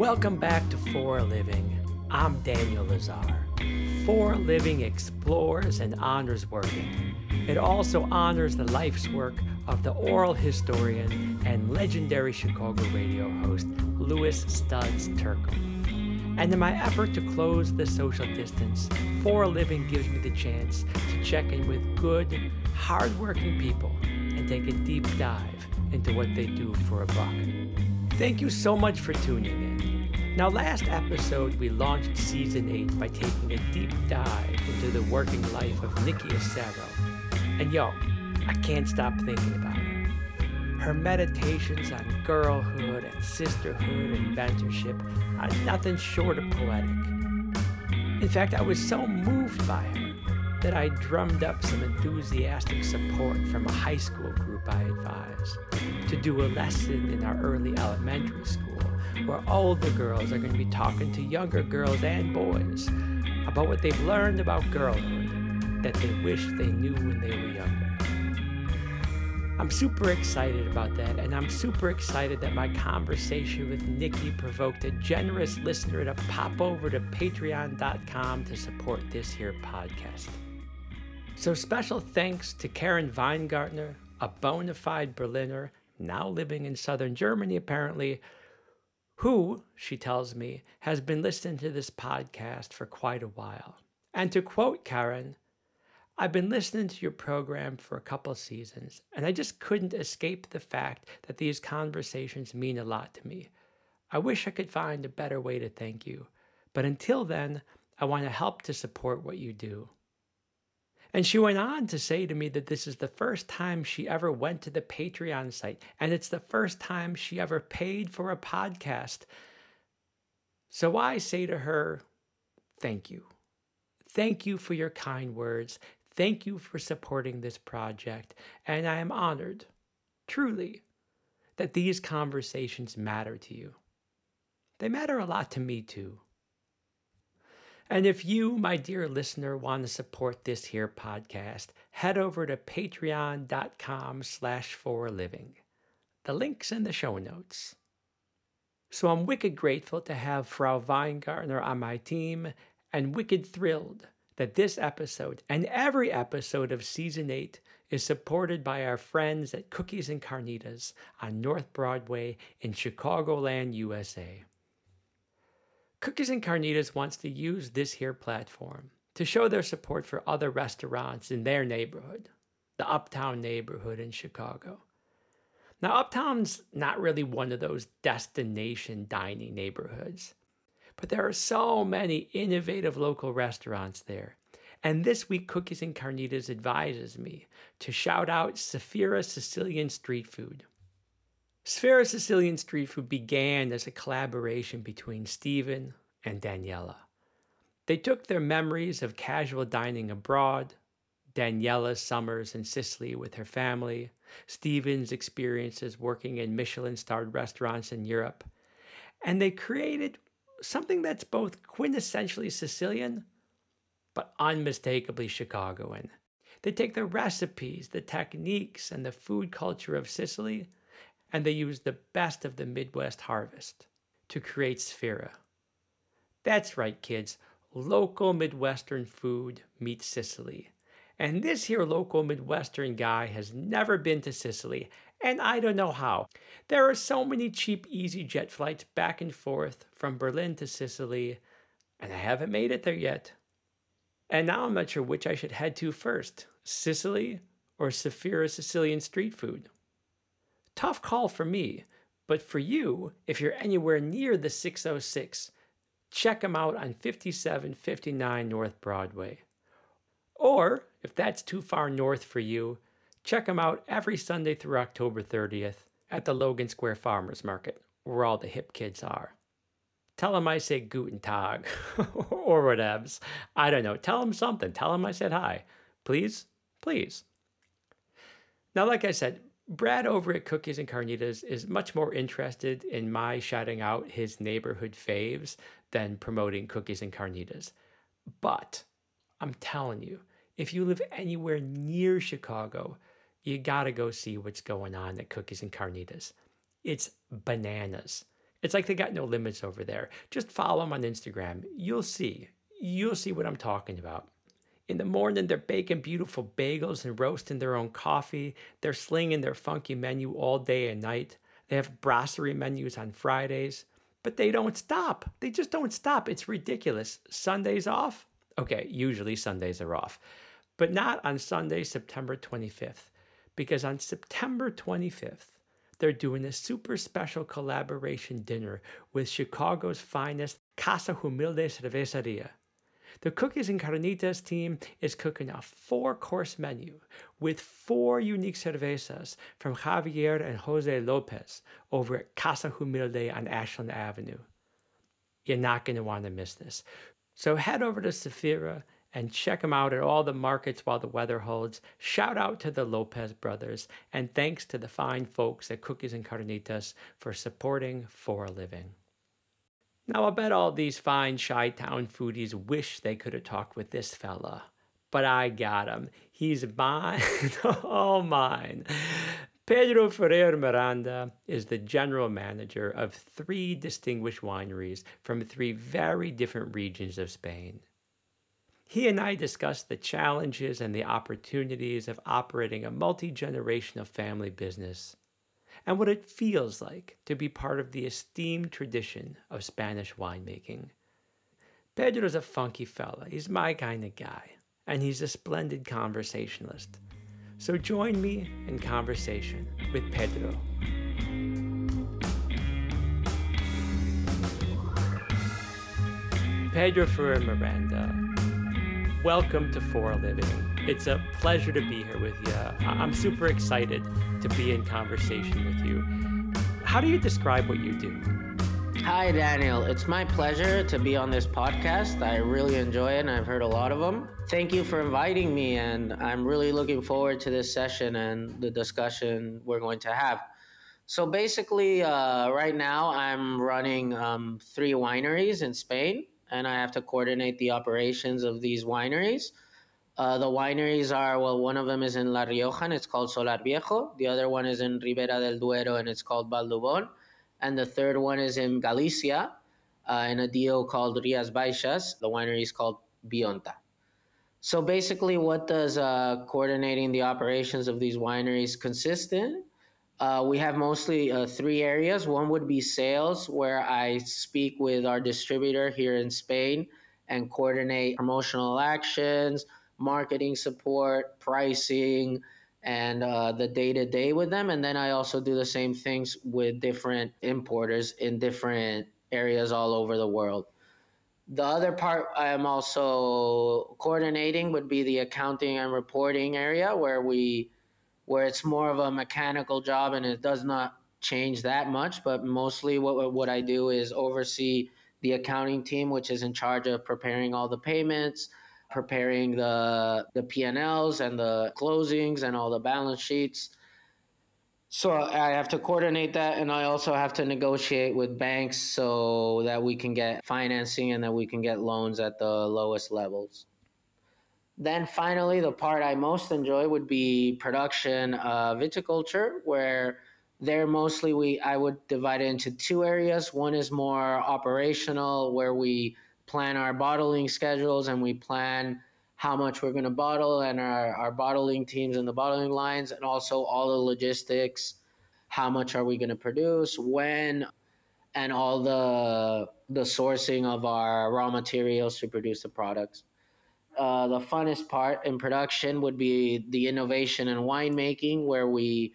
Welcome back to For a Living. I'm Daniel Lazar. For a Living explores and honors working. It also honors the life's work of the oral historian and legendary Chicago radio host Louis Studs Terkel. And in my effort to close the social distance, For a Living gives me the chance to check in with good, hardworking people and take a deep dive into what they do for a buck. Thank you so much for tuning in. Now, last episode, we launched season 8 by taking a deep dive into the working life of Nikki Acero. And yo, I can't stop thinking about her. Her meditations on girlhood and sisterhood and mentorship are nothing short of poetic. In fact, I was so moved by her that I drummed up some enthusiastic support from a high school group I advise to do a lesson in our early elementary school where older girls are going to be talking to younger girls and boys about what they've learned about girlhood that they wish they knew when they were younger. I'm super excited about that, and I'm super excited that my conversation with Nikki provoked a generous listener to pop over to patreon.com to support this here podcast. So, special thanks to Karen Weingartner, a bona fide Berliner, now living in southern Germany apparently, who, she tells me, has been listening to this podcast for quite a while. And to quote Karen, I've been listening to your program for a couple seasons, and I just couldn't escape the fact that these conversations mean a lot to me. I wish I could find a better way to thank you, but until then, I want to help to support what you do. And she went on to say to me that this is the first time she ever went to the Patreon site, and it's the first time she ever paid for a podcast. So I say to her, thank you. Thank you for your kind words. Thank you for supporting this project. And I am honored, truly, that these conversations matter to you. They matter a lot to me, too. And if you, my dear listener, want to support this here podcast, head over to patreon.com slash for living. The link's in the show notes. So I'm wicked grateful to have Frau Weingartner on my team and wicked thrilled that this episode and every episode of season 8 is supported by our friends at Cookies and Carnitas on North Broadway in Chicagoland, USA. Cookies and Carnitas wants to use this here platform to show their support for other restaurants in their neighborhood, the Uptown neighborhood in Chicago. Now, Uptown's not really one of those destination dining neighborhoods, but there are so many innovative local restaurants there. And this week, Cookies and Carnitas advises me to shout out Sfera Sicilian Street Food. Sfera Sicilian Street Food began as a collaboration between Stephen and Daniela. They took their memories of casual dining abroad, Daniela's summers in Sicily with her family, Stephen's experiences working in Michelin starred restaurants in Europe, and they created something that's both quintessentially Sicilian but unmistakably Chicagoan. They take the recipes, the techniques, and the food culture of Sicily and they use the best of the Midwest harvest to create Sfera. That's right, kids. Local Midwestern food meets Sicily. And this here local Midwestern guy has never been to Sicily, and I don't know how. There are so many cheap EasyJet flights back and forth from Berlin to Sicily, and I haven't made it there yet. And now I'm not sure which I should head to first Sicily or Sfera Sicilian street food. Tough call for me, but for you, if you're anywhere near the 606, check them out on 5759 North Broadway. Or, if that's too far north for you, check them out every Sunday through October 30th at the Logan Square Farmers Market, where all the hip kids are. Tell them I say Guten Tag or whatevs. I don't know. Tell them something. Tell them I said hi. Please? Please. Now, like I said, Brad over at Cookies and Carnitas is much more interested in my shouting out his neighborhood faves than promoting Cookies and Carnitas. But I'm telling you, if you live anywhere near Chicago, you gotta go see what's going on at Cookies and Carnitas. It's bananas. It's like they got no limits over there. Just follow them on Instagram. You'll see. You'll see what I'm talking about. In the morning, they're baking beautiful bagels and roasting their own coffee. They're slinging their funky menu all day and night. They have brasserie menus on Fridays, but they don't stop. They just don't stop. It's ridiculous. Sundays off? Okay, usually Sundays are off, but not on Sunday, September 25th, because on September 25th, they're doing a super special collaboration dinner with Chicago's finest Casa Humilde Cerveceria. The Cookies and Carnitas team is cooking a four course menu with four unique cervezas from Javier and Jose Lopez over at Casa Humilde on Ashland Avenue. You're not going to want to miss this. So head over to Sfera and check them out at all the markets while the weather holds. Shout out to the Lopez brothers, and thanks to the fine folks at Cookies and Carnitas for supporting For a Living. Now, I bet all these fine Chi Town foodies wish they could have talked with this fella, but I got him. He's mine, all mine. Pedro Ferrer Miranda is the general manager of three distinguished wineries from three very different regions of Spain. He and I discussed the challenges and the opportunities of operating a multi generational family business and what it feels like to be part of the esteemed tradition of Spanish winemaking. Pedro's a funky fella. He's my kind of guy, and he's a splendid conversationalist. So join me in conversation with Pedro. Pedro Ferrer Miranda welcome to For a Living. It's a pleasure to be here with you. I'm super excited to be in conversation with you. How do you describe what you do? Hi, Daniel. It's my pleasure to be on this podcast. I really enjoy it, and I've heard a lot of them. Thank you for inviting me, and I'm really looking forward to this session and the discussion we're going to have. So, basically, uh, right now I'm running um, three wineries in Spain and I have to coordinate the operations of these wineries. Uh, the wineries are well, one of them is in La Rioja and it's called Solar Viejo. The other one is in Ribera del Duero and it's called Valdubon. And the third one is in Galicia uh, in a deal called Rias Baixas. The winery is called Vionta. So basically, what does uh, coordinating the operations of these wineries consist in? Uh, we have mostly uh, three areas. One would be sales, where I speak with our distributor here in Spain and coordinate promotional actions, marketing support, pricing, and uh, the day to day with them. And then I also do the same things with different importers in different areas all over the world. The other part I am also coordinating would be the accounting and reporting area, where we where it's more of a mechanical job and it does not change that much. But mostly, what what I do is oversee the accounting team, which is in charge of preparing all the payments, preparing the the P&Ls and the closings and all the balance sheets. So I have to coordinate that and I also have to negotiate with banks so that we can get financing and that we can get loans at the lowest levels. Then finally, the part I most enjoy would be production uh, viticulture, where there mostly we I would divide it into two areas. One is more operational, where we plan our bottling schedules and we plan how much we're going to bottle and our, our bottling teams and the bottling lines, and also all the logistics. How much are we going to produce? When? And all the the sourcing of our raw materials to produce the products. Uh, the funnest part in production would be the innovation in winemaking, where we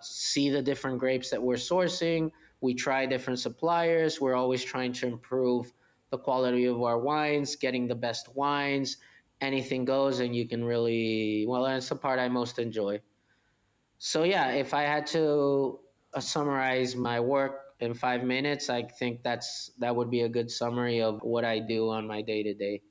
see the different grapes that we're sourcing. We try different suppliers. We're always trying to improve the quality of our wines, getting the best wines. Anything goes, and you can really, well, that's the part I most enjoy. So, yeah, if I had to uh, summarize my work in five minutes, I think that's that would be a good summary of what I do on my day to day.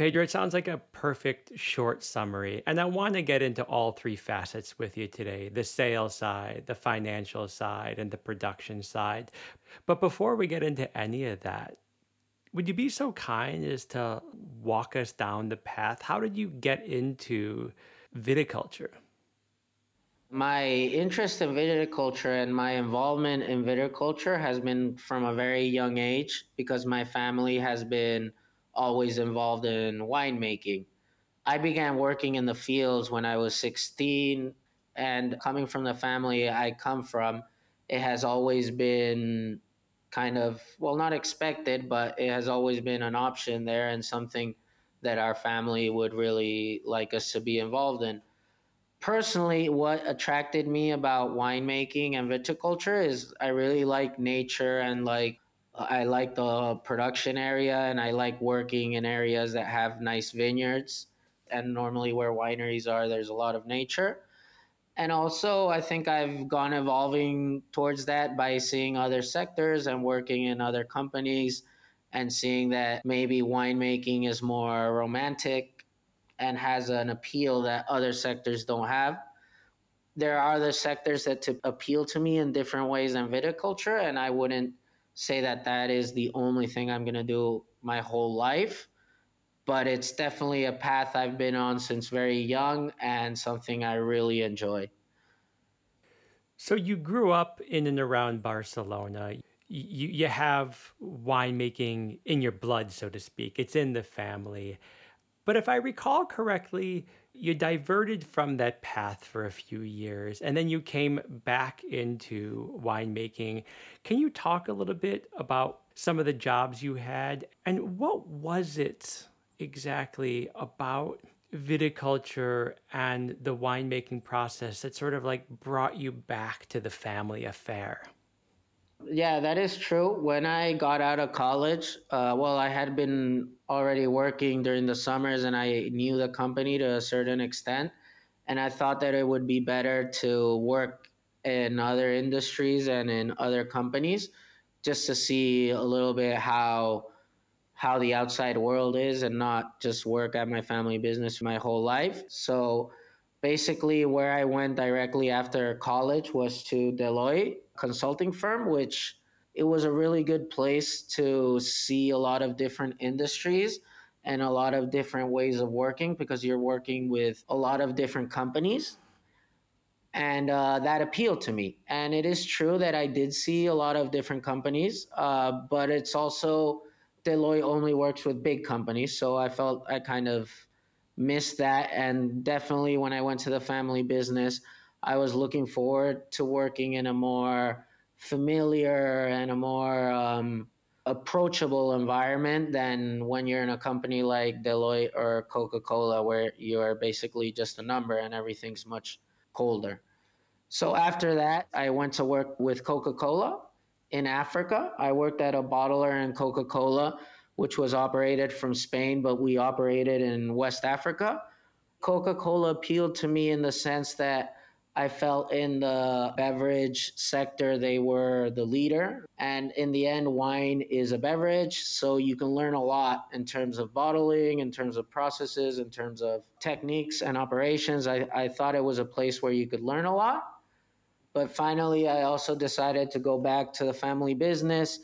Pedro, it sounds like a perfect short summary. And I want to get into all three facets with you today the sales side, the financial side, and the production side. But before we get into any of that, would you be so kind as to walk us down the path? How did you get into viticulture? My interest in viticulture and my involvement in viticulture has been from a very young age because my family has been always involved in winemaking. I began working in the fields when I was 16, and coming from the family I come from, it has always been kind of, well, not expected, but it has always been an option there and something that our family would really like us to be involved in personally, what attracted me about winemaking and viticulture is I really like nature and like I like the production area and I like working in areas that have nice vineyards. And normally, where wineries are, there's a lot of nature. And also, I think I've gone evolving towards that by seeing other sectors and working in other companies and seeing that maybe winemaking is more romantic and has an appeal that other sectors don't have. There are other sectors that to appeal to me in different ways than viticulture, and I wouldn't say that that is the only thing I'm going to do my whole life. But it's definitely a path I've been on since very young and something I really enjoy. So you grew up in and around Barcelona. You, you have winemaking in your blood, so to speak. It's in the family. But if I recall correctly, you diverted from that path for a few years and then you came back into winemaking. Can you talk a little bit about some of the jobs you had and what was it exactly about viticulture and the winemaking process that sort of like brought you back to the family affair? Yeah, that is true. When I got out of college, uh, well, I had been already working during the summers and I knew the company to a certain extent. And I thought that it would be better to work in other industries and in other companies just to see a little bit how how the outside world is and not just work at my family business my whole life. So basically where I went directly after college was to Deloitte consulting firm, which it was a really good place to see a lot of different industries and a lot of different ways of working because you're working with a lot of different companies. And uh, that appealed to me. And it is true that I did see a lot of different companies, uh, but it's also Deloitte only works with big companies. So I felt I kind of missed that. And definitely when I went to the family business, I was looking forward to working in a more familiar and a more um, approachable environment than when you're in a company like Deloitte or Coca Cola, where you are basically just a number and everything's much colder. So after that, I went to work with Coca Cola in Africa. I worked at a bottler in Coca Cola, which was operated from Spain, but we operated in West Africa. Coca Cola appealed to me in the sense that I felt in the beverage sector, they were the leader. And in the end, wine is a beverage. So you can learn a lot in terms of bottling, in terms of processes, in terms of techniques and operations. I, I thought it was a place where you could learn a lot. But finally, I also decided to go back to the family business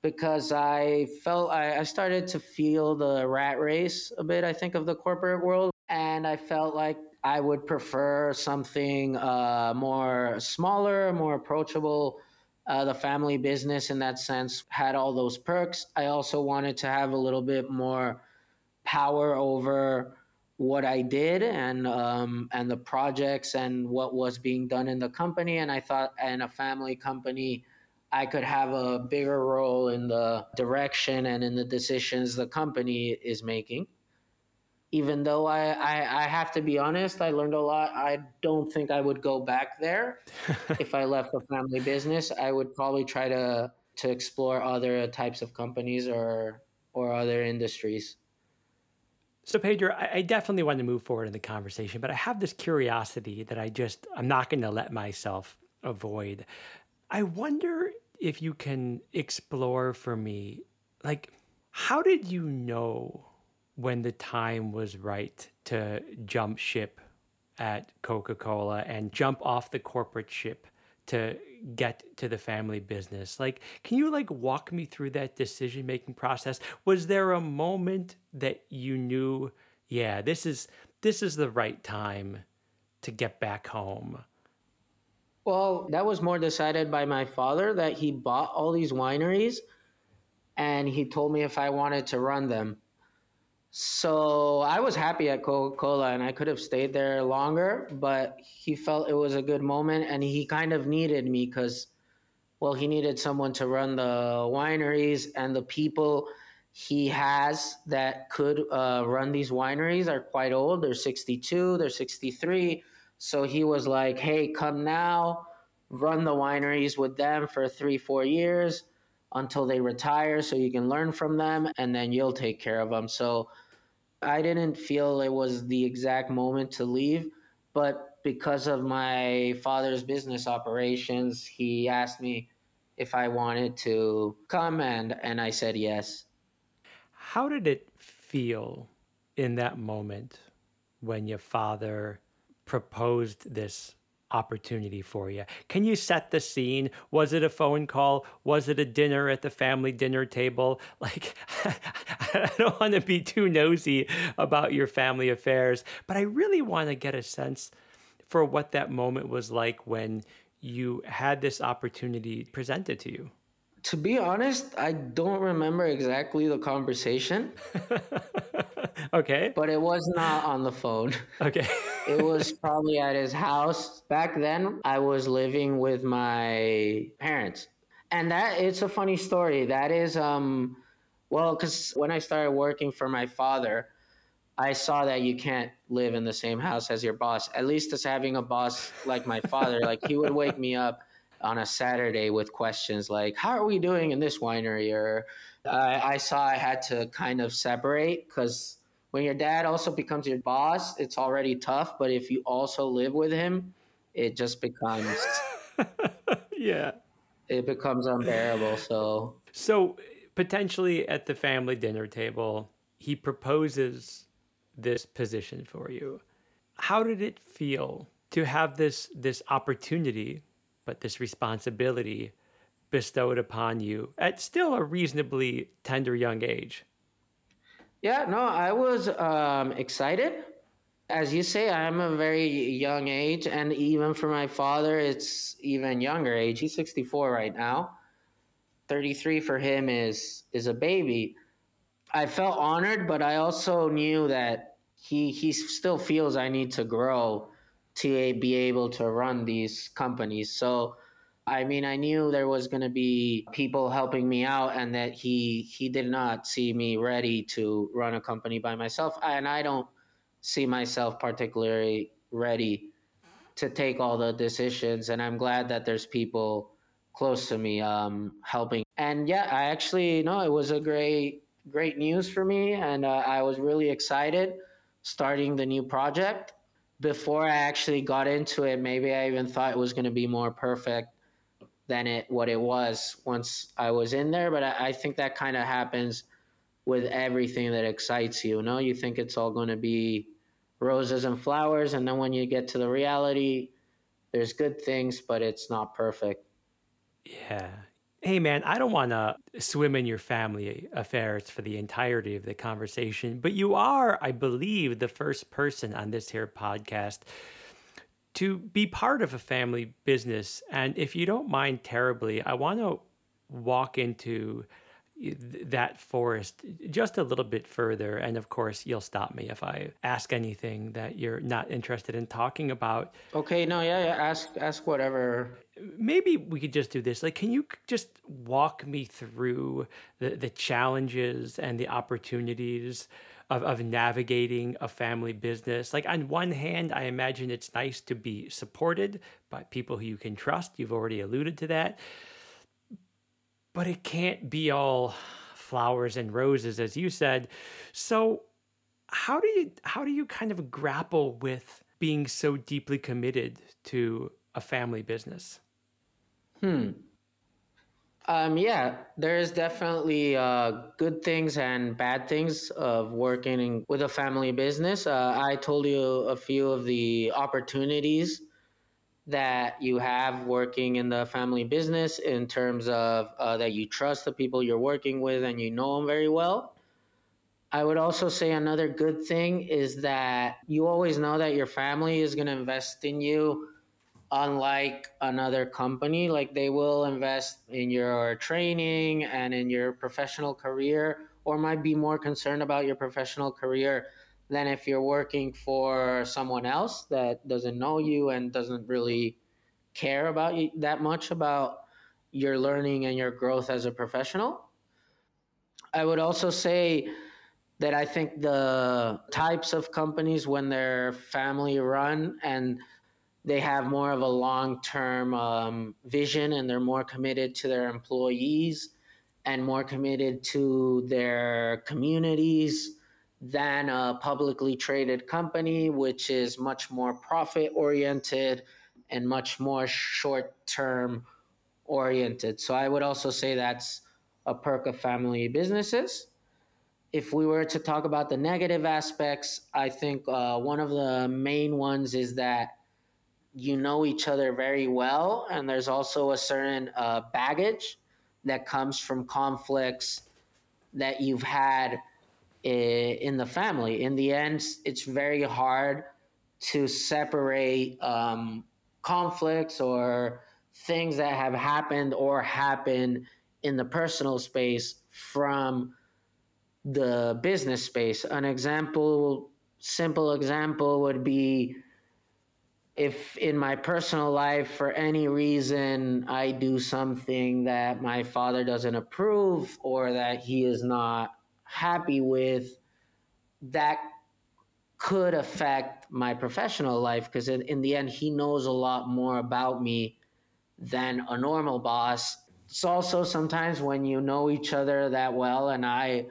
because I felt I, I started to feel the rat race a bit, I think, of the corporate world. And I felt like I would prefer something uh, more smaller, more approachable. Uh, the family business, in that sense, had all those perks. I also wanted to have a little bit more power over what I did and um, and the projects and what was being done in the company. And I thought, in a family company, I could have a bigger role in the direction and in the decisions the company is making even though I, I, I, have to be honest, I learned a lot. I don't think I would go back there if I left the family business. I would probably try to to explore other types of companies or or other industries. So Pedro, I, I definitely want to move forward in the conversation, but I have this curiosity that I just I'm not going to let myself avoid. I wonder if you can explore for me, like, how did you know when the time was right to jump ship at Coca Cola and jump off the corporate ship to get to the family business. Like can you like walk me through that decision making process? Was there a moment that you knew yeah this is this is the right time to get back home Well, that was more decided by my father that he bought all these wineries and he told me if I wanted to run them. So I was happy at Coca Cola and I could have stayed there longer, but he felt it was a good moment and he kind of needed me because, well, he needed someone to run the wineries and the people he has that could uh, run these wineries are quite old. They're 62, they're 63. So he was like, hey, come now, run the wineries with them for three, four years until they retire so you can learn from them and then you'll take care of them. So I didn't feel it was the exact moment to leave, but because of my father's business operations, he asked me if I wanted to come and and I said yes. How did it feel in that moment when your father proposed this opportunity for you. Can you set the scene? Was it a phone call? Was it a dinner at the family dinner table? Like, I don't want to be too nosy about your family affairs, but I really want to get a sense for what that moment was like when you had this opportunity presented to you. To be honest, I don't remember exactly the conversation. okay. But it was not on the phone. Okay. it was probably at his house. Back then, I was living with my parents. And that it's a funny story. That is um well, cuz when I started working for my father, I saw that you can't live in the same house as your boss. At least as having a boss like my father, like he would wake me up on a Saturday with questions like, "How are we doing in this winery?" Or I saw I had to kind of separate because when your dad also becomes your boss, it's already tough. But if you also live with him, it just becomes yeah, it becomes unbearable. So so potentially at the family dinner table, he proposes this position for you. How did it feel to have this this opportunity but this responsibility bestowed upon you at still a reasonably tender young age. Yeah, no, I was um, excited. As you say, I'm a very young age, and even for my father, it's even younger age. He's 64 right now. 33 for him is is a baby. I felt honored, but I also knew that he he still feels I need to grow to be able to run these companies. So, I mean, I knew there was going to be people helping me out, and that he he did not see me ready to run a company by myself, and I don't see myself particularly ready to take all the decisions. And I'm glad that there's people close to me um, helping. And yeah, I actually know it was a great great news for me, and uh, I was really excited starting the new project before I actually got into it, maybe I even thought it was going to be more perfect than it what it was once I was in there. But I, I think that kind of happens with everything that excites you. You know, you think it's all going to be roses and flowers, and then when you get to the reality, there's good things, but it's not perfect. Yeah, Hey, man, I don't want to swim in your family affairs for the entirety of the conversation, but you are, I believe, the first person on this here podcast to be part of a family business. And if you don't mind terribly, I want to walk into that forest just a little bit further. And of course, you'll stop me if I ask anything that you're not interested in talking about. Okay, no, yeah, yeah. Ask, ask whatever. Maybe we could just do this. Like, can you just walk me through the, the challenges and the opportunities of, of navigating a family business? Like, on one hand, I imagine it's nice to be supported by people who you can trust. You've already alluded to that but it can't be all flowers and roses as you said. So how do you how do you kind of grapple with being so deeply committed to a family business? Hmm. Um, yeah, there's definitely uh, good things and bad things of working with a family business. Uh, I told you a few of the opportunities that you have working in the family business in terms of uh, that you trust the people you're working with and you know them very well. I would also say another good thing is that you always know that your family is going to invest in you unlike another company like they will invest in your training and in your professional career or might be more concerned about your professional career than if you're working for someone else that doesn't know you and doesn't really care about you that much about your learning and your growth as a professional. I would also say that i think the types of companies when they're family run and they have more of a long term um, vision and they're more committed to their employees and more committed to their communities than a publicly traded company, which is much more profit oriented and much more short term oriented. So I would also say that's a perk of family businesses. If we were to talk about the negative aspects, I think uh, one of the main ones is that you know each other very well, and there's also a certain uh, baggage that comes from conflicts that you've had in the family. In the end, it's very hard to separate um, conflicts or things that have happened or happen in the personal space from the business space. An example, simple example would be if in my personal life for any reason I do something that my father doesn't approve or that he is not happy with, that could affect my professional life because in, in the end he knows a lot more about me than a normal boss. It's also sometimes when you know each other that well and I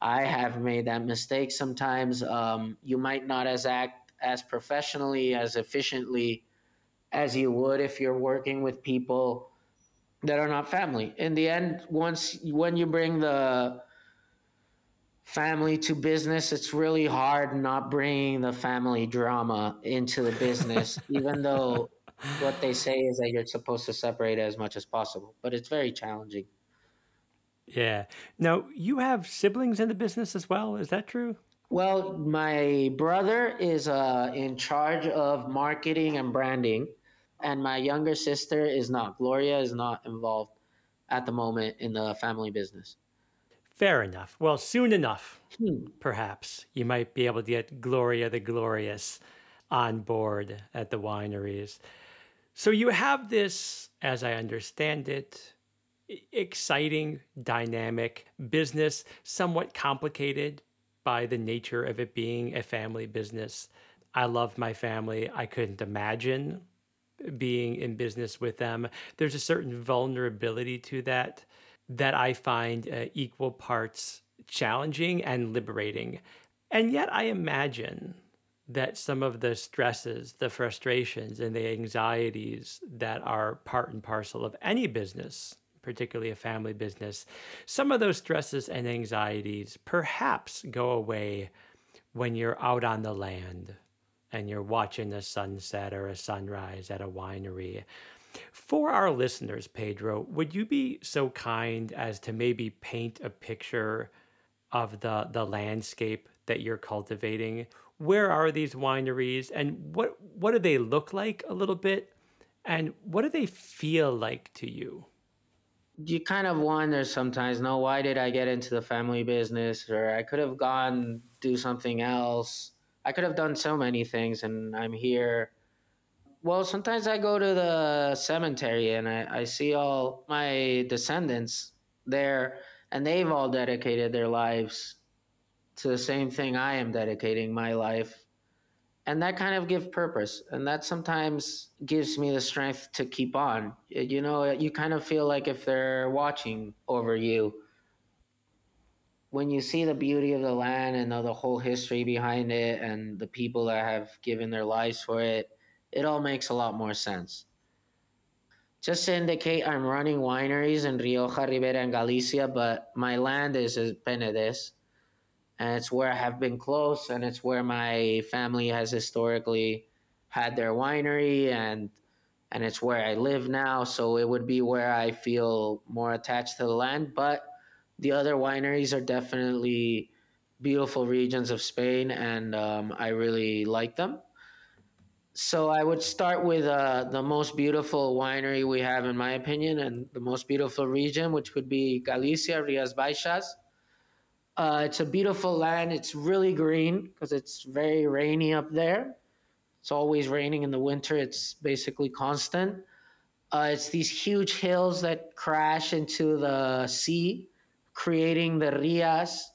I have made that mistake sometimes. Um, you might not as act as professionally, as efficiently as you would if you're working with people that are not family. In the end, once when you bring the family to business, it's really hard not bringing the family drama into the business, even though what they say is that you're supposed to separate as much as possible. But it's very challenging. Yeah. Now, you have siblings in the business as well. Is that true? Well, my brother is uh, in charge of marketing and branding, and my younger sister is not. Gloria is not involved at the moment in the family business. Fair enough. Well, soon enough, hmm. perhaps you might be able to get Gloria the Glorious on board at the wineries. So you have this, as I understand it, exciting, dynamic business, somewhat complicated by the nature of it being a family business. I love my family. I couldn't imagine being in business with them. There's a certain vulnerability to that that I find uh, equal parts challenging and liberating. And yet, I imagine that some of the stresses, the frustrations, and the anxieties that are part and parcel of any business particularly a family business, some of those stresses and anxieties perhaps go away when you're out on the land and you're watching a sunset or a sunrise at a winery. For our listeners, Pedro, would you be so kind as to maybe paint a picture of the, the landscape that you're cultivating? Where are these wineries and what, what do they look like a little bit? And what do they feel like to you? you kind of wonder sometimes, no, why did I get into the family business? Or I could have gone do something else. I could have done so many things, and I'm here. Well, sometimes I go to the cemetery and I, I see all my descendants there, and they've all dedicated their lives to the same thing I am dedicating my life. And that kind of gives purpose and that sometimes gives me the strength to keep on. You know you kind of feel like if they're watching over you when you see the beauty of the land and the whole history behind it and the people that have given their lives for it it all makes a lot more sense just to indicate i'm running wineries in rioja ribera and galicia but my land is penedès and it's where I have been close, and it's where my family has historically had their winery, and and it's where I live now. So it would be where I feel more attached to the land. But the other wineries are definitely beautiful regions of Spain, and um, I really like them. So I would start with uh, the most beautiful winery we have, in my opinion, and the most beautiful region, which would be Galicia, Rias Baixas. Uh, it's a beautiful land. It's really green because it's very rainy up there. It's always raining in the winter. It's basically constant. Uh, it's these huge hills that crash into the sea, creating the rias.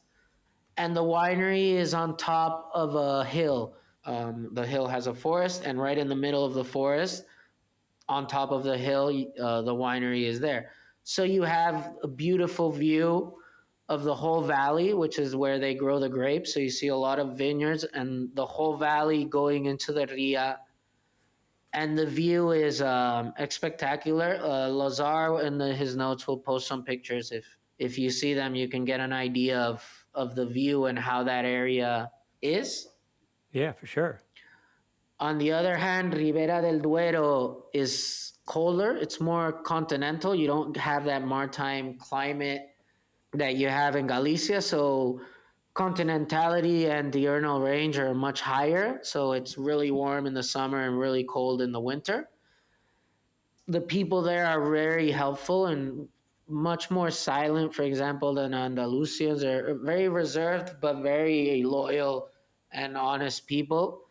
And the winery is on top of a hill. Um, the hill has a forest, and right in the middle of the forest, on top of the hill, uh, the winery is there. So you have a beautiful view of the whole valley, which is where they grow the grapes. So you see a lot of vineyards and the whole valley going into the Ria. And the view is um, spectacular. Uh, Lazar in the, his notes will post some pictures. If if you see them, you can get an idea of of the view and how that area is. Yeah, for sure. On the other hand, Ribera del Duero is colder. It's more continental. You don't have that maritime climate that you have in Galicia. So continentality and diurnal range are much higher. So it's really warm in the summer and really cold in the winter. The people there are very helpful and much more silent, for example, than Andalusians. They're very reserved, but very loyal and honest people.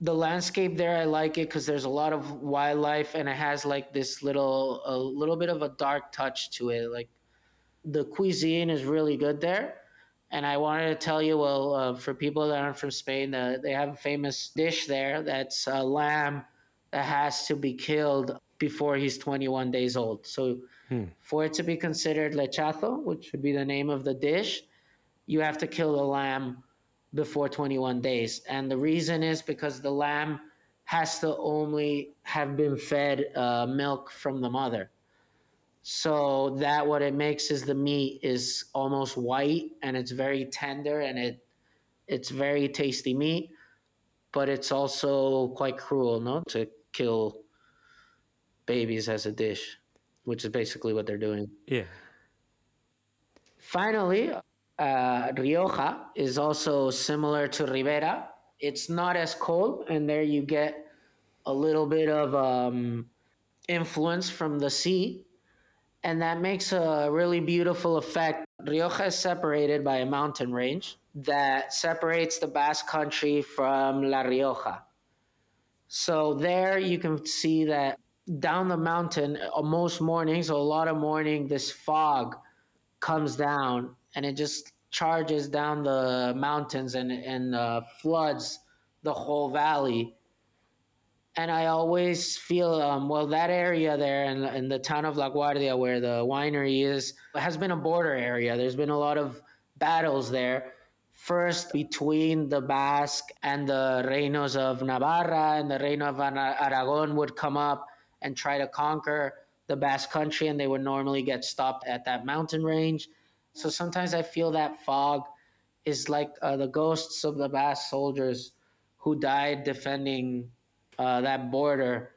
The landscape there, I like it because there's a lot of wildlife and it has like this little, a little bit of a dark touch to it. Like the cuisine is really good there. And I wanted to tell you, well, uh, for people that aren't from Spain, uh, they have a famous dish there that's a lamb that has to be killed before he's 21 days old. So, hmm. for it to be considered lechazo, which would be the name of the dish, you have to kill the lamb before 21 days. And the reason is because the lamb has to only have been fed uh, milk from the mother. So that what it makes is the meat is almost white and it's very tender and it it's very tasty meat, but it's also quite cruel, no, to kill babies as a dish, which is basically what they're doing. Yeah. Finally, uh, Rioja is also similar to Ribera. It's not as cold, and there you get a little bit of um, influence from the sea and that makes a really beautiful effect. Rioja is separated by a mountain range that separates the Basque country from La Rioja. So there you can see that down the mountain, uh, most mornings, a lot of morning, this fog comes down and it just charges down the mountains and, and uh, floods the whole valley and I always feel um, well that area there in, in the town of La Guardia where the winery is has been a border area. There's been a lot of battles there. First between the Basque and the reinos of Navarra and the reino of Aragon would come up and try to conquer the Basque country, and they would normally get stopped at that mountain range. So sometimes I feel that fog is like uh, the ghosts of the Basque soldiers who died defending uh, that border,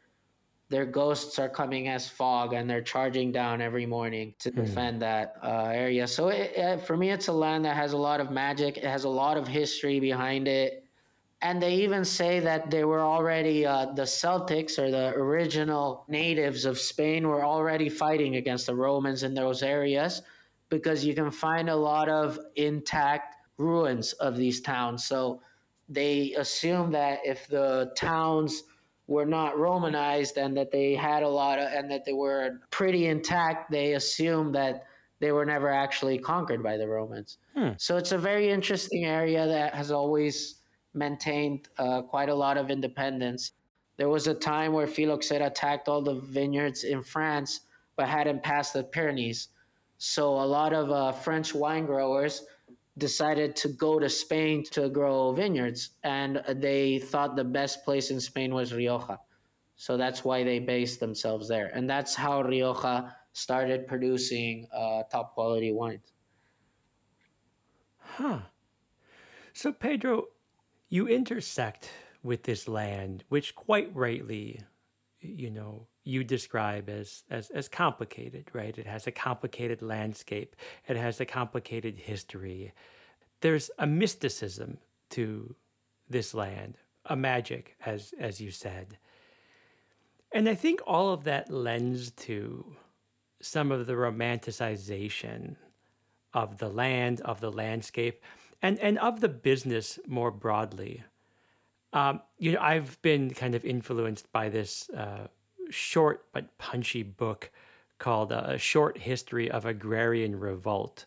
their ghosts are coming as fog and they're charging down every morning to hmm. defend that uh, area. So it, it, for me, it's a land that has a lot of magic. It has a lot of history behind it. And they even say that they were already, uh, the Celtics or the original natives of Spain were already fighting against the Romans in those areas because you can find a lot of intact ruins of these towns. So they assume that if the towns were not Romanized and that they had a lot of, and that they were pretty intact, they assume that they were never actually conquered by the Romans. Hmm. So it's a very interesting area that has always maintained uh, quite a lot of independence. There was a time where Phylloxera attacked all the vineyards in France, but hadn't passed the Pyrenees. So a lot of uh, French wine growers decided to go to Spain to grow vineyards, and they thought the best place in Spain was Rioja. So that's why they based themselves there, and that's how Rioja started producing uh, top quality wines. Huh. So Pedro, you intersect with this land, which quite rightly, you know, you describe as, as as complicated, right? It has a complicated landscape. It has a complicated history. There's a mysticism to this land, a magic, as as you said. And I think all of that lends to some of the romanticization of the land, of the landscape, and, and of the business more broadly. Um, you know, I've been kind of influenced by this uh, short but punchy book called uh, A Short History of Agrarian Revolt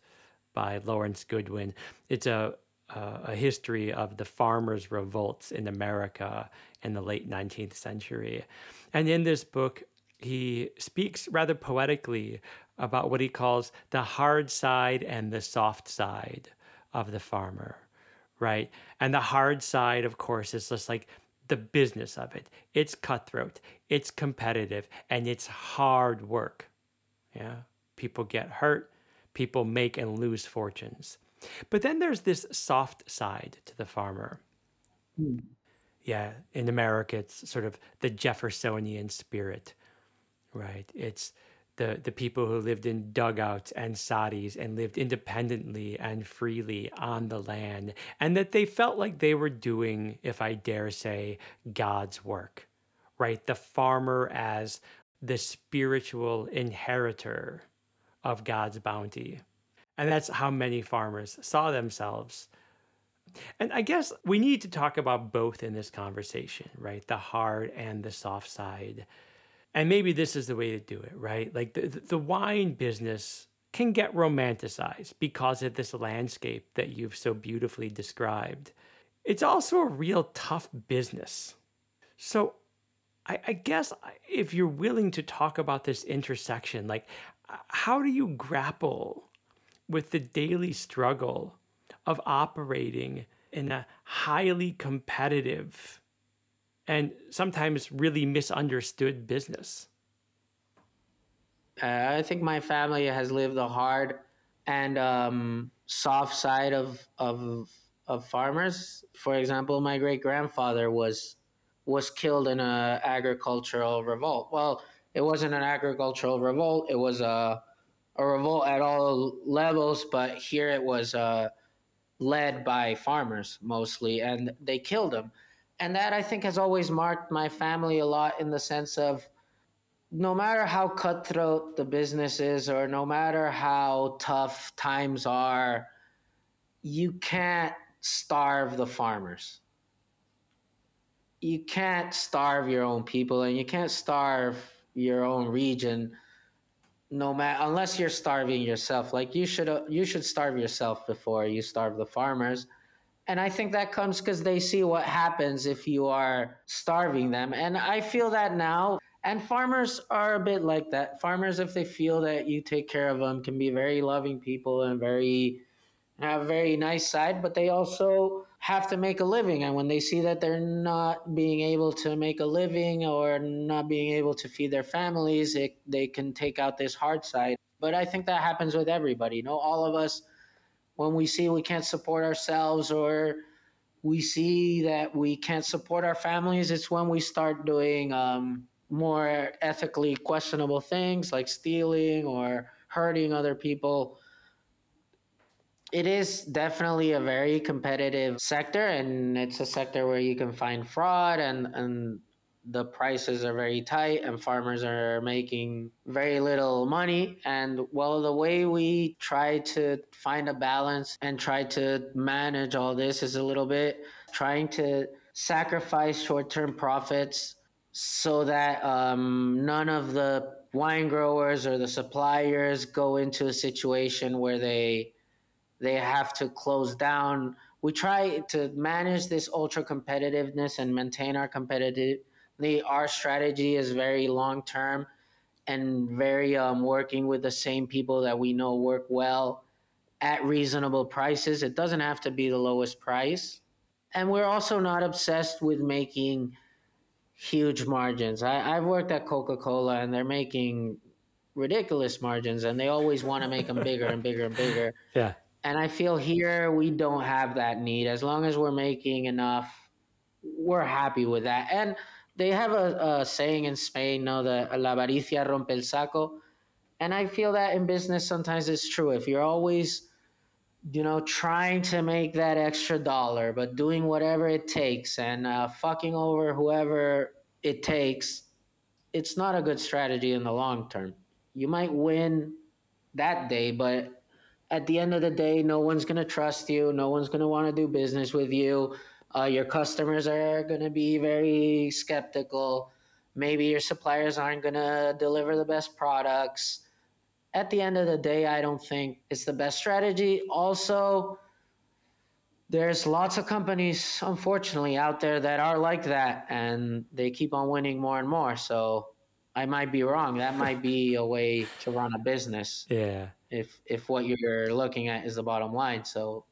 by Lawrence Goodwyn. It's a, a history of the farmers' revolts in America in the late 19th century. And in this book, he speaks rather poetically about what he calls the hard side and the soft side of the farmer, right? And the hard side, of course, is just like the business of it. It's cutthroat, it's competitive, and it's hard work. Yeah. People get hurt, people make and lose fortunes. But then there's this soft side to the farmer. Mm. Yeah, in America, it's sort of the Jeffersonian spirit, right? It's the, the people who lived in dugouts and soddies and lived independently and freely on the land, and that they felt like they were doing, if I dare say, God's work, right? The farmer as the spiritual inheritor of God's bounty. And that's how many farmers saw themselves. And I guess we need to talk about both in this conversation, right? The hard and the soft side. And maybe this is the way to do it, right? Like the, the wine business can get romanticized because of this landscape that you've so beautifully described. It's also a real tough business. So I, I guess if you're willing to talk about this intersection, like how do you grapple with the daily struggle of operating in a highly competitive and sometimes really misunderstood business? Uh, I think my family has lived the hard and um, soft side of of of farmers. For example, my great grandfather was was killed in a agricultural revolt. Well, it wasn't an agricultural revolt; it was a a revolt at all levels. But here it was uh, led by farmers mostly, and they killed him. And that I think has always marked my family a lot in the sense of no matter how cutthroat the business is, or no matter how tough times are, you can't starve the farmers. You can't starve your own people and you can't starve your own region no matter unless you're starving yourself. Like you should you should starve yourself before you starve the farmers and i think that comes because they see what happens if you are starving them and i feel that now and farmers are a bit like that farmers if they feel that you take care of them can be very loving people and very have a very nice side but they also have to make a living. And when they see that they're not being able to make a living or not being able to feed their families, it, they can take out this hard side. But I think that happens with everybody. You know, all of us, when we see we can't support ourselves or we see that we can't support our families, it's when we start doing um, more ethically questionable things like stealing or hurting other people. It is definitely a very competitive sector, and it's a sector where you can find fraud and and the prices are very tight and farmers are making very little money and well the way we try to find a balance and try to manage all this is a little bit trying to sacrifice short-term profits so that um, none of the wine growers or the suppliers go into a situation where they they have to close down. We try to manage this ultra competitiveness and maintain our competitive. Our strategy is very long term and very um, working with the same people that we know work well at reasonable prices. It doesn't have to be the lowest price. And we're also not obsessed with making huge margins. I, I've worked at Coca Cola and they're making ridiculous margins and they always want to make them bigger and bigger and bigger. Yeah. And I feel here we don't have that need. As long as we're making enough, we're happy with that. And they have a, a saying in Spain, no, the la avaricia rompe el saco. And I feel that in business sometimes it's true. If you're always you know, trying to make that extra dollar, but doing whatever it takes and uh, fucking over whoever it takes, it's not a good strategy in the long term. You might win that day, but at the end of the day, no one's going to trust you. No one's going to want to do business with you. Uh, your customers are going to be very skeptical. Maybe your suppliers aren't going to deliver the best products at the end of the day, I don't think it's the best strategy. Also, there's lots of companies, unfortunately, out there that are like that, and they keep on winning more and more. So I might be wrong. That might be a way to run a business. Yeah. If if what you're looking at is the bottom line. So,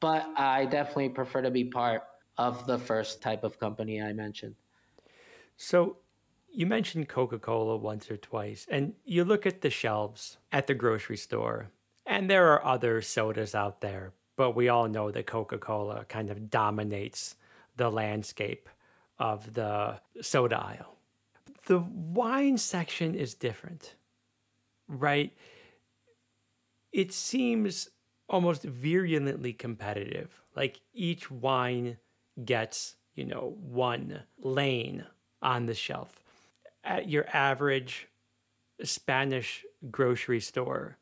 but I definitely prefer to be part of the first type of company I mentioned. So you mentioned Coca Cola once or twice, and you look at the shelves at the grocery store, and there are other sodas out there, but we all know that Coca Cola kind of dominates the landscape of the soda aisle. The wine section is different, right? It seems almost virulently competitive. Like each wine gets, you know, one lane on the shelf at your average Spanish grocery store,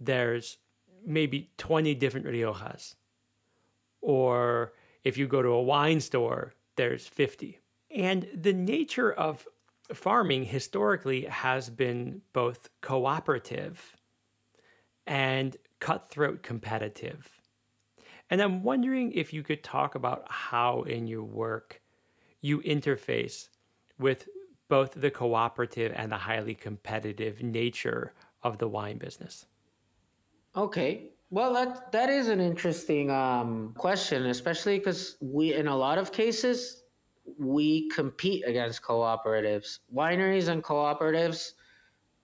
there's maybe 20 different Riojas. Or if you go to a wine store, there's 50. And the nature of farming historically has been both cooperative and cutthroat competitive. And I'm wondering if you could talk about how in your work you interface with both the cooperative and the highly competitive nature of the wine business? Okay. Well, that that is an interesting um, question, especially because we, in a lot of cases, we compete against cooperatives. Wineries and cooperatives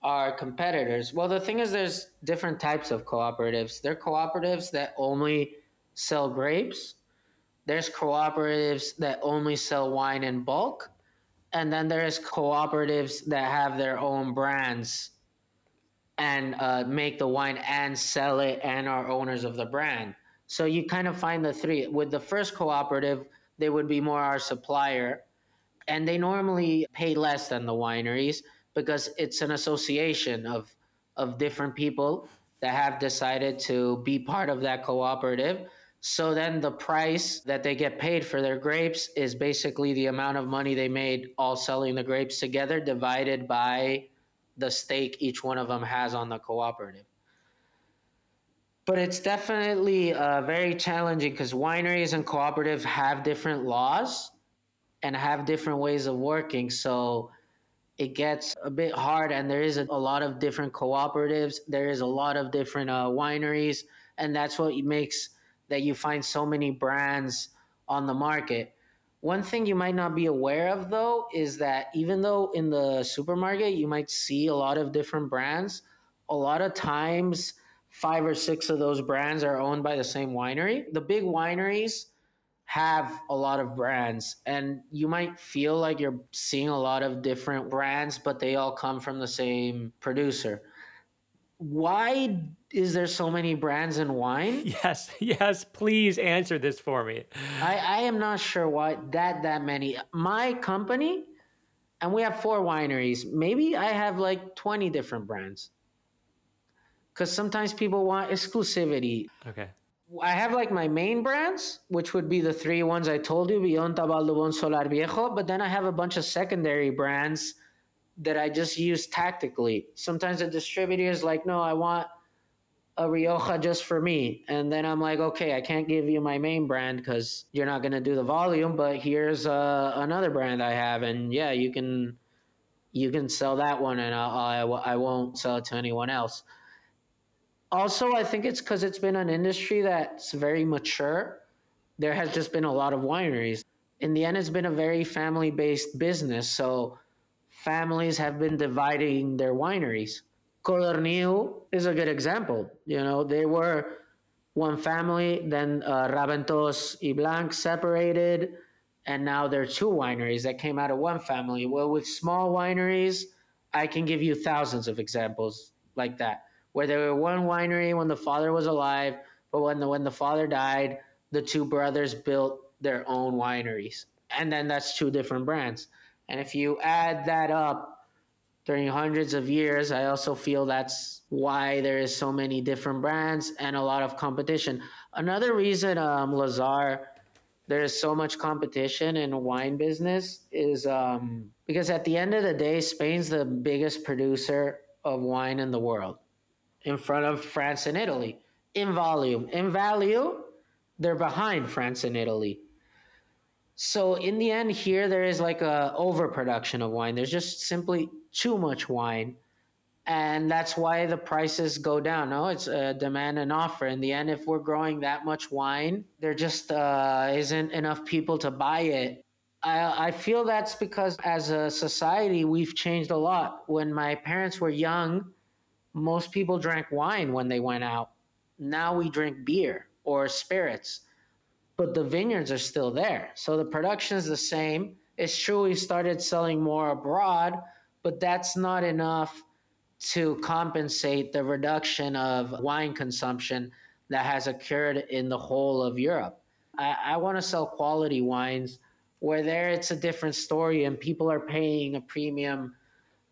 are competitors. Well, the thing is, there's different types of cooperatives. There are cooperatives that only sell grapes. There's cooperatives that only sell wine in bulk and then there's cooperatives that have their own brands and uh, make the wine and sell it and are owners of the brand. So you kind of find the three. With the first cooperative, they would be more our supplier, and they normally pay less than the wineries because it's an association of of different people that have decided to be part of that cooperative so then the price that they get paid for their grapes is basically the amount of money they made all selling the grapes together divided by the stake each one of them has on the cooperative. But it's definitely uh, very challenging because wineries and cooperatives have different laws and have different ways of working. So it gets a bit hard, and there is a, a lot of different cooperatives. There is a lot of different uh, wineries, and that's what makes that you find so many brands on the market. One thing you might not be aware of though is that even though in the supermarket you might see a lot of different brands, a lot of times five or six of those brands are owned by the same winery. The big wineries have a lot of brands and you might feel like you're seeing a lot of different brands but they all come from the same producer why is there so many brands in wine? Yes, yes. Please answer this for me. I, I am not sure why that that many. My company, and we have four wineries. Maybe I have like twenty different brands. Because sometimes people want exclusivity. Okay. I have like my main brands, which would be the three ones I told you, Vionta Valdubon Solar Viejo. But then I have a bunch of secondary brands that I just use tactically. Sometimes the distributor is like, no, I want a Rioja just for me. And then I'm like, okay, I can't give you my main brand because you're not going to do the volume, but here's uh, another brand I have. And yeah, you can you can sell that one and I, I, I won't sell it to anyone else. Also, I think it's because it's been an industry that's very mature. There has just been a lot of wineries. In the end, it's been a very family based business. So families have been dividing their wineries. Codorniu is a good example. You know, they were one family, then uh, Raventós y Blanc separated, and now there are two wineries that came out of one family. Well, with small wineries, I can give you thousands of examples like that, where there were one winery when the father was alive, But when the when the father died, the two brothers built their own wineries, and then that's two different brands. And if you add that up during hundreds of years, I also feel that's why there is so many different brands and a lot of competition. Another reason um, Lazar there is so much competition in wine business is um, because at the end of the day, Spain's the biggest producer of wine in the world, in front of France and Italy in volume. In value, they're behind France and Italy. So in the end, here there is like a overproduction of wine. There's just simply too much wine, and that's why the prices go down. No, it's a demand and offer. In the end, if we're growing that much wine, there just uh, isn't enough people to buy it. I, I feel that's because as a society we've changed a lot. When my parents were young, most people drank wine when they went out. Now we drink beer or spirits but the vineyards are still there. So the production is the same. It's true we started selling more abroad, but that's not enough to compensate the reduction of wine consumption that has occurred in the whole of Europe. I, I want to sell quality wines where there it's a different story and people are paying a premium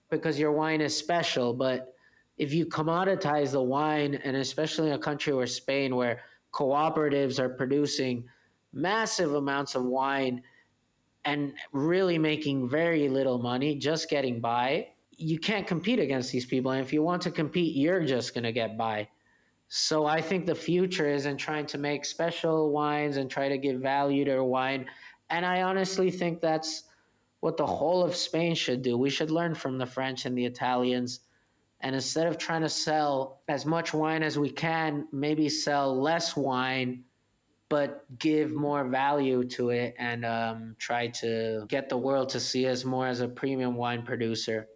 because your wine is special. But if you commoditize the wine, and especially in a country where Spain, where cooperatives are producing massive amounts of wine and really making very little money, just getting by, you can't compete against these people. And if you want to compete, you're just going to get by. So I think the future is in trying to make special wines and try to give value to our wine. And I honestly think that's what the whole of Spain should do. We should learn from the French and the Italians. And instead of trying to sell as much wine as we can, maybe sell less wine but give more value to it and um, try to get the world to see us more as a premium wine producer.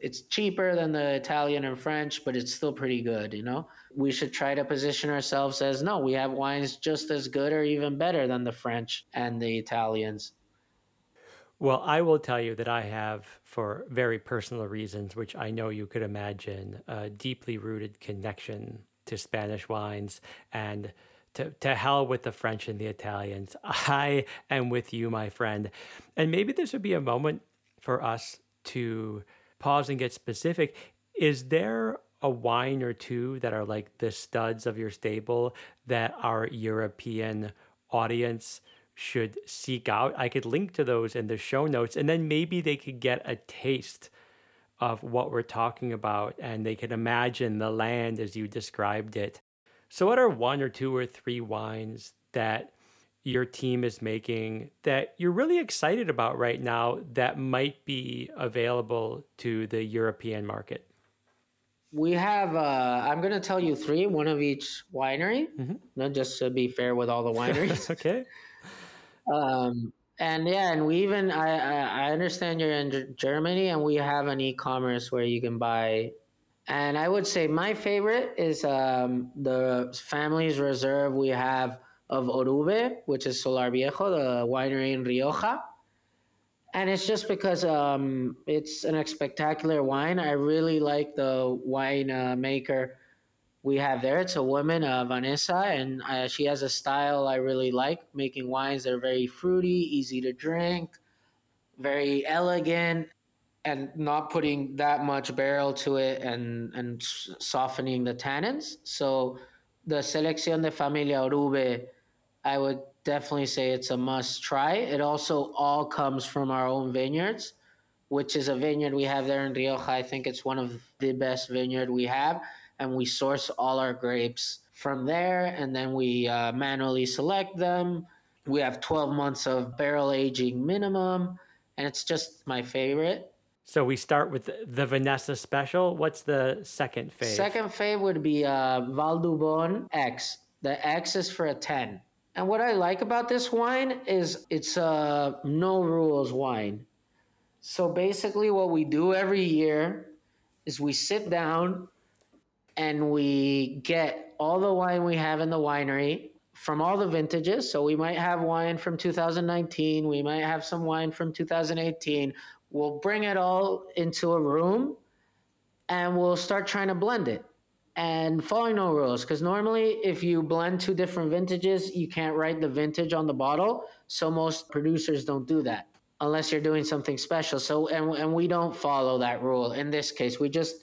It's cheaper than the Italian and French, but it's still pretty good, you know? We should try to position ourselves as no, we have wines just as good or even better than the French and the Italians. Well, I will tell you that I have, for very personal reasons, which I know you could imagine, a deeply rooted connection to Spanish wines and to, to hell with the French and the Italians. I am with you, my friend. And maybe this would be a moment for us to pause and get specific. Is there a wine or two that are like the studs of your stable that our European audience should seek out? I could link to those in the show notes, and then maybe they could get a taste of what we're talking about and they could imagine the land as you described it. So, what are one or two or three wines that your team is making that you're really excited about right now that might be available to the European market? We have, uh, I'm going to tell you three, one of each winery, mm-hmm. not just to be fair with all the wineries. okay. Um, and yeah, and we even, I, I understand you're in Germany and we have an e commerce where you can buy and I would say my favorite is um, the family's reserve we have of Orube, which is Solar Viejo, the winery in Rioja. And it's just because um, it's an spectacular wine. I really like the wine uh, maker we have there. It's a woman, uh, Vanessa, and uh, she has a style I really like, making wines that are very fruity, easy to drink, very elegant, and not putting that much barrel to it and and softening the tannins. So the Selección de Familia Orube, I would definitely say it's a must try. It also all comes from our own vineyards, which is a vineyard we have there in Rioja. I think it's one of the best vineyard we have, and we source all our grapes from there, and then we uh, manually select them. We have 12 months of barrel aging minimum, and it's just my favorite. So we start with the Vanessa special. What's the second fave? Second fave would be uh, Valdubon X. The X is for a 10. And what I like about this wine is it's a no rules wine. So basically, what we do every year is we sit down and we get all the wine we have in the winery from all the vintages. So we might have wine from 2019, we might have some wine from 2018, We'll bring it all into a room and we'll start trying to blend it. and following no rules. Because normally if you blend two different vintages you can't write the vintage on the bottle. So most producers don't do that unless you're doing something special. So and, and we don't follow that rule in this case. We just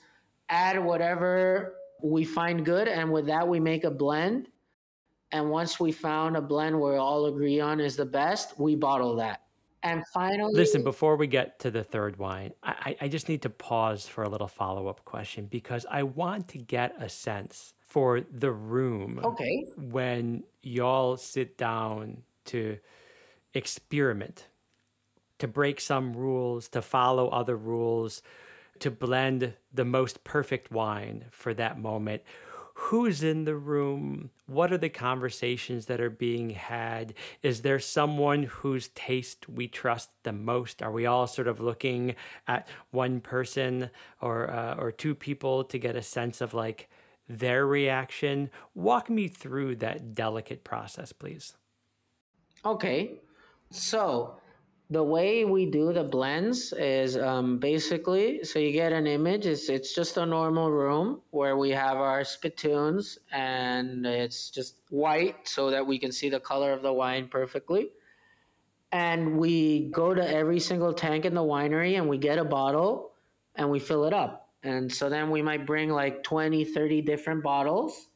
add whatever we find good and with that we make a blend. And once we found a blend we all agree on is the best we bottle that and finally Listen, before we get to the third wine, I, I just need to pause for a little follow up question because I want to get a sense for the room okay. when y'all sit down to experiment, to break some rules, to follow other rules, to blend the most perfect wine for that moment who's in the room? What are the conversations that are being had? Is there someone whose taste we trust the most? Are we all sort of looking at one person or uh, or two people to get a sense of like their reaction? Walk me through that delicate process please. Okay. So the way we do the blends is um, basically so you get an image it's, it's just a normal room where we have our spittoons and it's just white so that we can see the color of the wine perfectly. And we go to every single tank in the winery and we get a bottle and we fill it up. And so then we might bring like 20 30 different bottles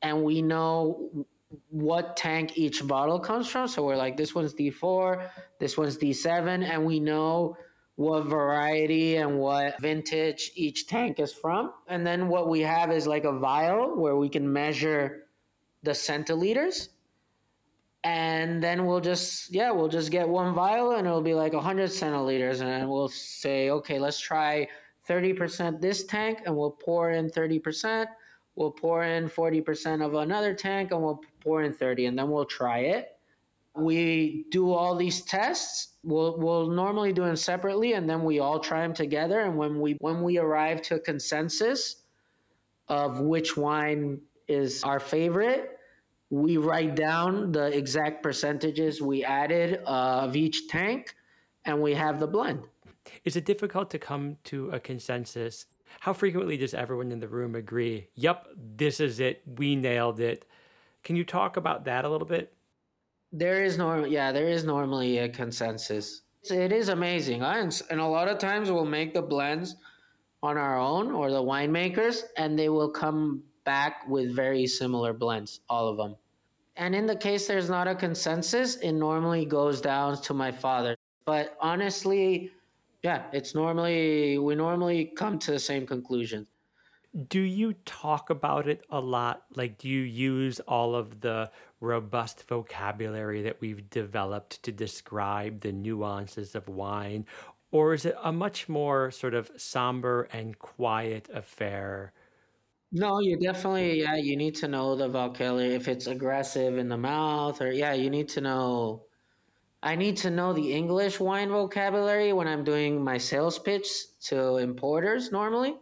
and we know what tank each bottle comes from. So we're like, this one's D4, this one's D7, and we know what variety and what vintage each tank is from. And then what we have is like a vial where we can measure the centiliters. And then we'll just, yeah, we'll just get one vial and it'll be like 100 centiliters. And we'll say, okay, let's try 30% this tank and we'll pour in 30% we'll pour in 40% of another tank and we'll pour in 30 and then we'll try it. We do all these tests. We'll, we'll normally do them separately and then we all try them together. And when we when we arrive to a consensus of which wine is our favorite we write down the exact percentages we added uh, of each tank and we have the blend. Is it difficult to come to a consensus? How frequently does everyone in the room agree, yep, this is it, we nailed it? Can you talk about that a little bit? There is normal, yeah, there is normally a consensus. It is amazing, and a lot of times we'll make the blends on our own or the winemakers, and they will come back with very similar blends, all of them. And in the case there's not a consensus, it normally goes down to my father. But honestly, yeah, it's normally we normally come to the same conclusion. Do you talk about it a lot? Like, do you use all of the robust vocabulary that we've developed to describe the nuances of wine? Or is it a much more sort of somber and quiet affair? No, you definitely, yeah, you need to know the vocabulary. If it's aggressive in the mouth, or yeah, you need to know I need to know the English wine vocabulary when I'm doing my sales pitch to importers normally,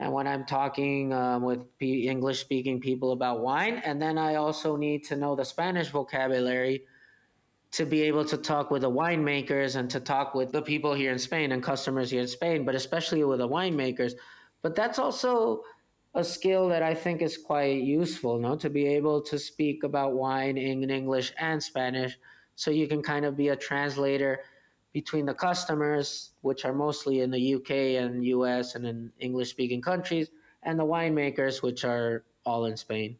and when I'm talking um, with English speaking people about wine. And then I also need to know the Spanish vocabulary to be able to talk with the winemakers and to talk with the people here in Spain and customers here in Spain, but especially with the winemakers. But that's also a skill that I think is quite useful, no, to be able to speak about wine in English and Spanish so you can kind of be a translator between the customers, which are mostly in the UK and US and in English speaking countries, and the winemakers, which are all in Spain.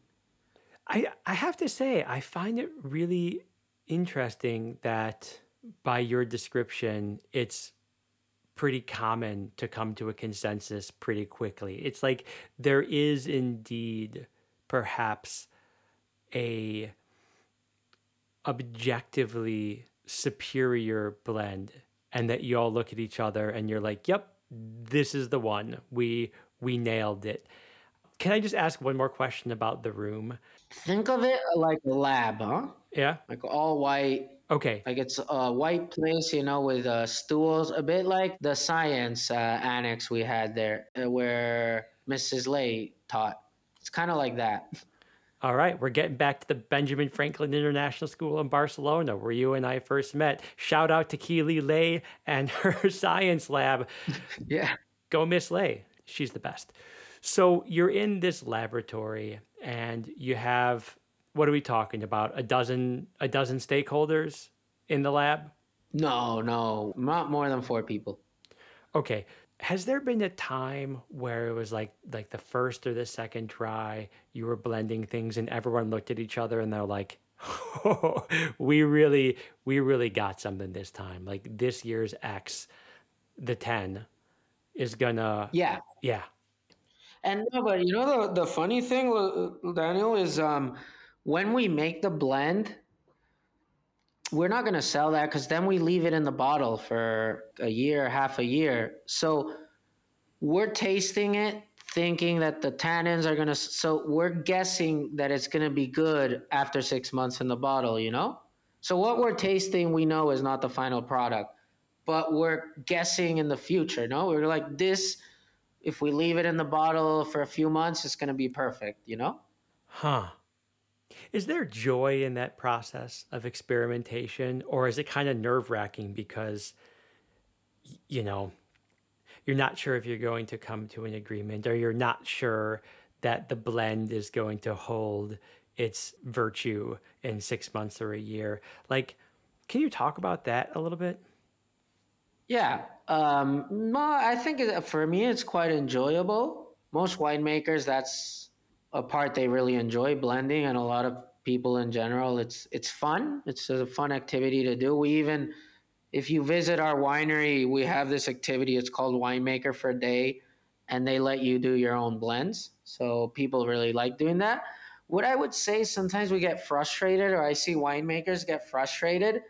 I, I have to say, I find it really interesting that by your description, it's pretty common to come to a consensus pretty quickly. It's like there is indeed perhaps a objectively superior blend and that you all look at each other and you're like, "Yep, this is the one. We we nailed it." Can I just ask one more question about the room? Think of it like a lab, huh? Yeah. Like all white. Okay. Like it's a white place, you know, with uh, stools, a bit like the science uh, annex we had there, uh, where Mrs. Lay taught. It's kind of like that. All right, we're getting back to the Benjamin Franklin International School in Barcelona, where you and I first met. Shout out to Keely Lay and her science lab. yeah. Go Miss Lay. She's the best. So you're in this laboratory and you have what are we talking about? A dozen a dozen stakeholders in the lab? No, no, not more than four people. Okay. Has there been a time where it was like like the first or the second try you were blending things and everyone looked at each other and they're like, oh, "We really we really got something this time. Like this year's X, the 10 is gonna Yeah, yeah. and no, but you know the the funny thing, uh, Daniel, is um when we make the blend, we're not going to sell that because then we leave it in the bottle for a year, half a year. So we're tasting it, thinking that the tannins are going to. So we're guessing that it's going to be good after six months in the bottle, you know? So what we're tasting, we know is not the final product, but we're guessing in the future, no? We're like, this, if we leave it in the bottle for a few months, it's going to be perfect, you know? Huh. Is there joy in that process of experimentation, or is it kind of nerve wracking because, you know, you're not sure if you're going to come to an agreement, or you're not sure that the blend is going to hold its virtue in six months or a year? Like, can you talk about that a little bit? Yeah. Um, no, I think for me, it's quite enjoyable. Most winemakers, that's a part they really enjoy blending, and a lot of people in general, it's it's fun. It's a fun activity to do. We even, if you visit our winery, we have this activity. It's called Winemaker for a Day, and they let you do your own blends. So people really like doing that. What I would say, sometimes we get frustrated, or I see winemakers get frustrated,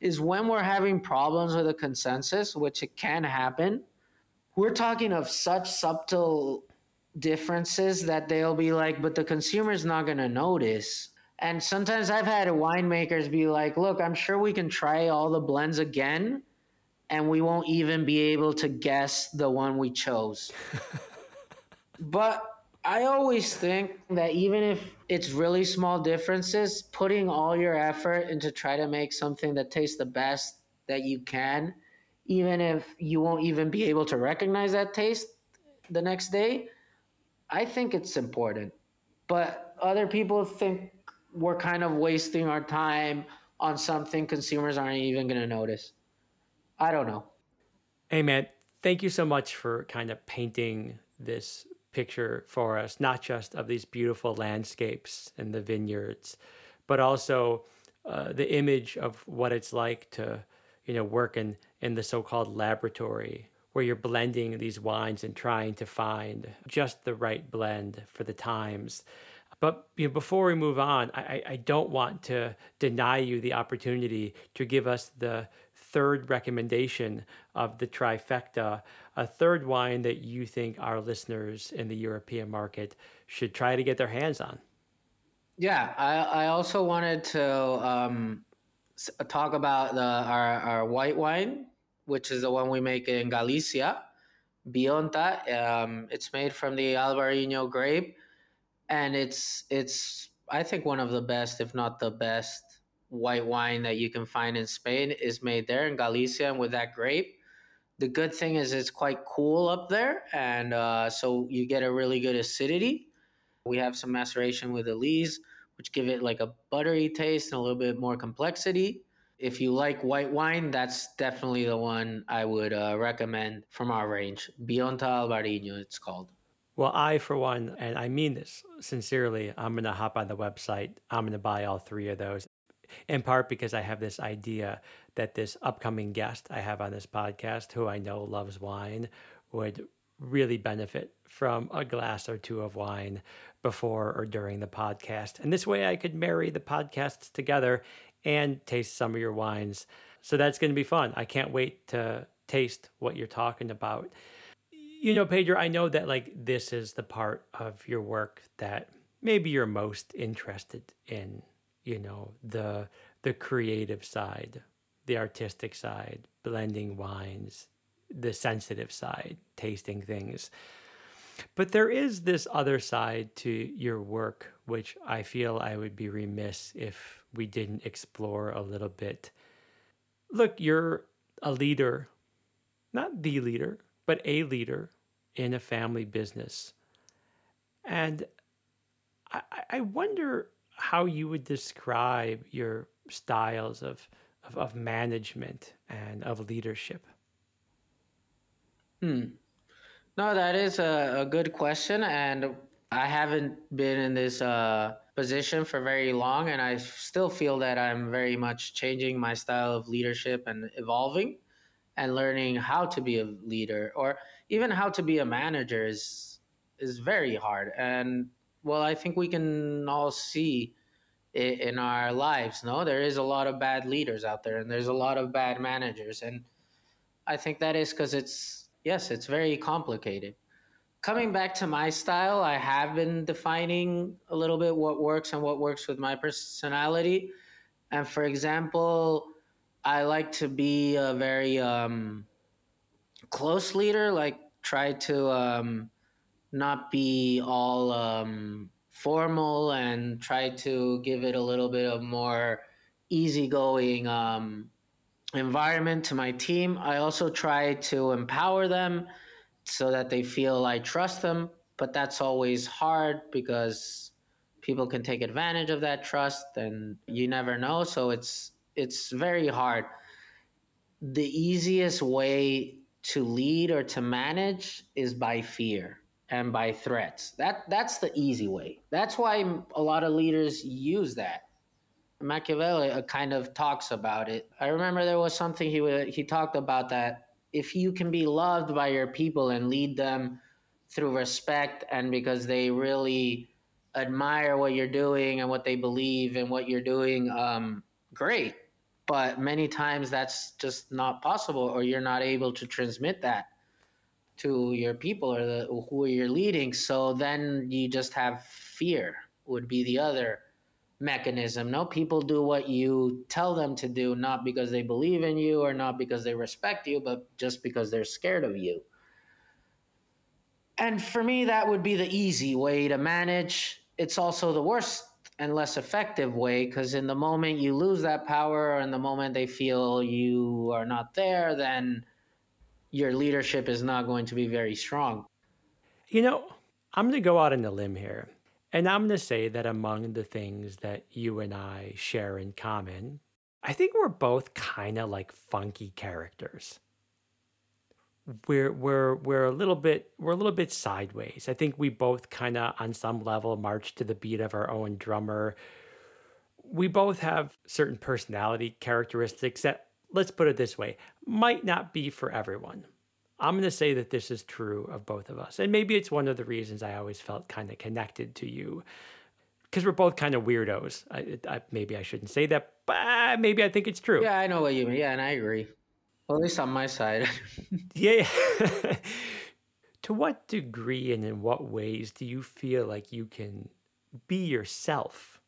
is when we're having problems with a consensus, which it can happen. We're talking of such subtle differences that they'll be like, but the consumer's not going to notice. And sometimes I've had winemakers be like, look, I'm sure we can try all the blends again and we won't even be able to guess the one we chose. But I always think that even if it's really small differences, putting all your effort into try to make something that tastes the best that you can, even if you won't even be able to recognize that taste the next day, I think it's important. But other people think we're kind of wasting our time on something consumers aren't even going to notice. I don't know. Hey, man, thank you so much for kind of painting this picture for us, not just of these beautiful landscapes and the vineyards, but also uh, the image of what it's like to, you know, work in, in the so-called laboratory where you're blending these wines and trying to find just the right blend for the times. But you know, before we move on, I, I don't want to deny you the opportunity to give us the third recommendation of the trifecta, a third wine that you think our listeners in the European market should try to get their hands on. Yeah, I, I also wanted to um, talk about the our, our white wine, which is the one we make in Galicia, Vionta. Um, it's made from the Albarino grape, and it's it's I think one of the best, if not the best, white wine that you can find in Spain is made there in Galicia and with that grape. The good thing is it's quite cool up there, and uh, so you get a really good acidity. We have some maceration with the lees, which give it like a buttery taste and a little bit more complexity. If you like white wine, that's definitely the one I would uh, recommend from our range. Vionta Albarino, it's called. Well, I, for one, and I mean this sincerely, I'm going to hop on the website. I'm going to buy all three of those, in part because I have this idea that this upcoming guest I have on this podcast, who I know loves wine, would really benefit from a glass or two of wine before or during the podcast. And this way I could marry the podcasts together and taste some of your wines. So that's going to be fun. I can't wait to taste what you're talking about. You know, Pedro, I know that like this is the part of your work that maybe you're most interested in, you know, the the creative side, the artistic side, blending wines, the sensitive side, tasting things. But there is this other side to your work, which I feel I would be remiss if we didn't explore a little bit. Look, you're a leader, not the leader, but a leader in a family business. And I, I wonder how you would describe your styles of, of, of management and of leadership. Hmm. No, that is a, a good question. And I haven't been in this uh, position for very long, and I still feel that I'm very much changing my style of leadership and evolving and learning how to be a leader or even how to be a manager is is very hard. And well i think we can all see it in our lives no? There is a lot of bad leaders out there and there's a lot of bad managers and i think that is because it's yes it's very complicated coming back to my style i have been defining a little bit what works and what works with my personality and for example I like to be a very um, close leader, like try to um, not be all um, formal and try to give it a little bit of more easygoing um, environment to my team. I also try to empower them so that they feel I trust them, but that's always hard because people can take advantage of that trust and you never know. So it's it's very hard. The easiest way to lead or to manage is by fear and by threats. That that's the easy way. That's why a lot of leaders use that. Machiavelli uh, kind of talks about it. I remember there was something he he talked about that if you can be loved by your people and lead them through respect and because they really admire what you're doing and what they believe and what you're doing, um, great. But many times that's just not possible or you're not able to transmit that to your people or the who you're leading. So then you just have fear would be the other mechanism. No people do what you tell them to do not because they believe in you or not because they respect you but just because they're scared of you. And for me that would be the easy way to manage. It's also the worst and less effective way because in the moment you lose that power in the moment they feel you are not there then your leadership is not going to be very strong. You know i'm going to go out on a limb here and i'm going to say that among the things that you and i share in common i think we're both kind of like funky characters we're we're we're a little bit we're a little bit sideways. I think we both kind of on some level march to the beat of our own drummer. We both have certain personality characteristics that let's put it this way, might not be for everyone. I'm going to say that this is true of both of us. And maybe it's one of the reasons I always felt kind of connected to you because we're both kind of weirdos. I, I, maybe I shouldn't say that, but maybe I think it's true. Yeah, I know what you mean. Yeah, and I agree. Well, at least on my side. yeah. to what degree and in what ways do you feel like you can be yourself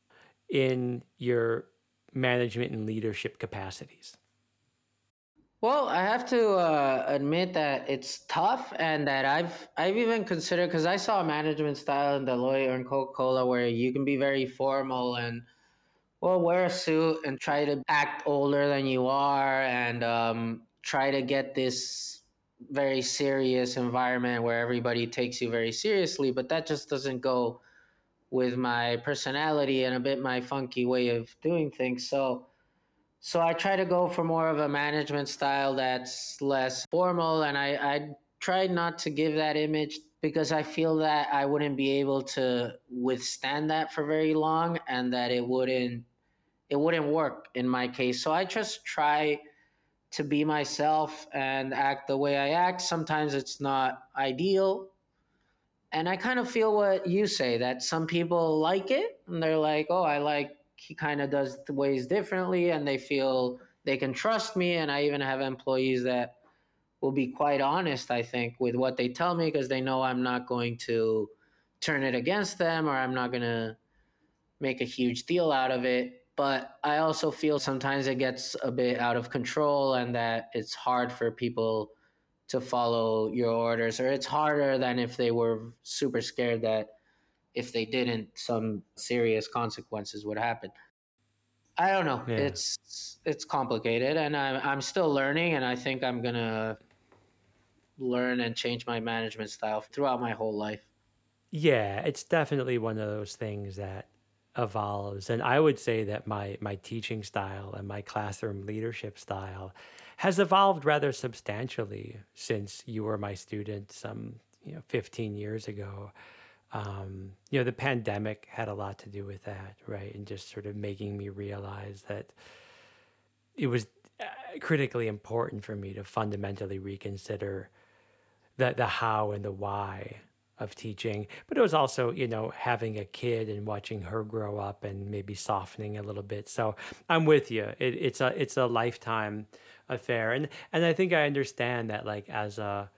in your management and leadership capacities? Well, I have to uh, admit that it's tough, and that I've I've even considered because I saw a management style in Deloitte or in Coca Cola where you can be very formal and well wear a suit and try to act older than you are, and um, try to get this very serious environment where everybody takes you very seriously, but that just doesn't go with my personality and a bit my funky way of doing things. So so I try to go for more of a management style that's less formal and I, I try not to give that image because I feel that I wouldn't be able to withstand that for very long and that it wouldn't it wouldn't work in my case. So I just try to be myself and act the way I act. Sometimes it's not ideal. And I kind of feel what you say that some people like it and they're like, oh, I like he kind of does the ways differently and they feel they can trust me. And I even have employees that will be quite honest, I think, with what they tell me because they know I'm not going to turn it against them or I'm not going to make a huge deal out of it but I also feel sometimes it gets a bit out of control and that it's hard for people to follow your orders, or it's harder than if they were super scared that if they didn't, some serious consequences would happen. I don't know. Yeah. It's it's complicated, and I'm I'm still learning, and I think I'm gonna learn and change my management style throughout my whole life. Yeah, it's definitely one of those things that evolves. And I would say that my my teaching style and my classroom leadership style has evolved rather substantially since you were my student some you know 15 years ago. Um, you know, the pandemic had a lot to do with that, right? And just sort of making me realize that it was uh, critically important for me to fundamentally reconsider the the how and the why of teaching. But it was also you know having a kid and watching her grow up and maybe softening a little bit. So i'm with you. It, it's a it's a lifetime affair. And and i think i understand that like as a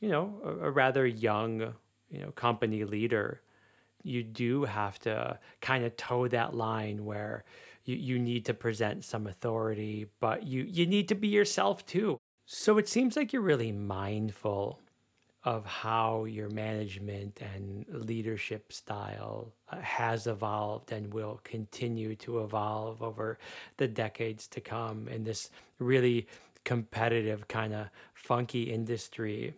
you know a, a rather young you know company leader you do have to kind of toe that line where you, you need to present some authority but you you need to be yourself too so it seems like you're really mindful of how your management and leadership style uh, has evolved and will continue to evolve over the decades to come in this really competitive kind of funky industry.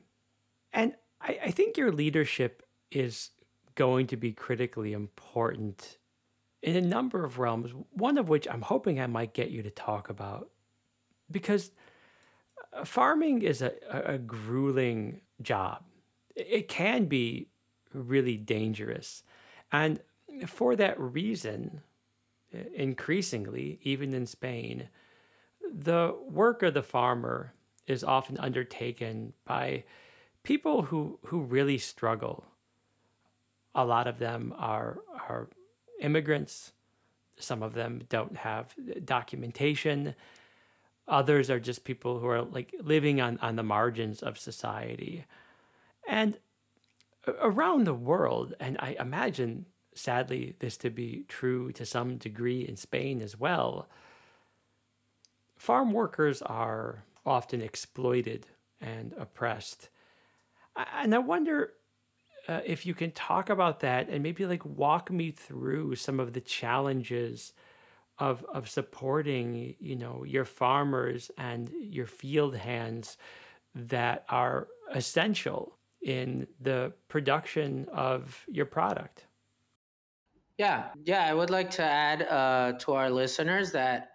And I, I think your leadership is going to be critically important in a number of realms, one of which I'm hoping I might get you to talk about. Because uh, farming is a, a grueling job. It can be really dangerous. And for that reason, increasingly, even in Spain, the work of the farmer is often undertaken by people who, who really struggle. A lot of them are, are immigrants. Some of them don't have documentation. Others are just people who are like living on, on the margins of society. And around the world, and I imagine sadly this to be true to some degree in Spain as well, farm workers are often exploited and oppressed. And I wonder uh, if you can talk about that and maybe like walk me through some of the challenges of of supporting you know your farmers and your field hands that are essential in the production of your product. Yeah, yeah, I would like to add uh, to our listeners that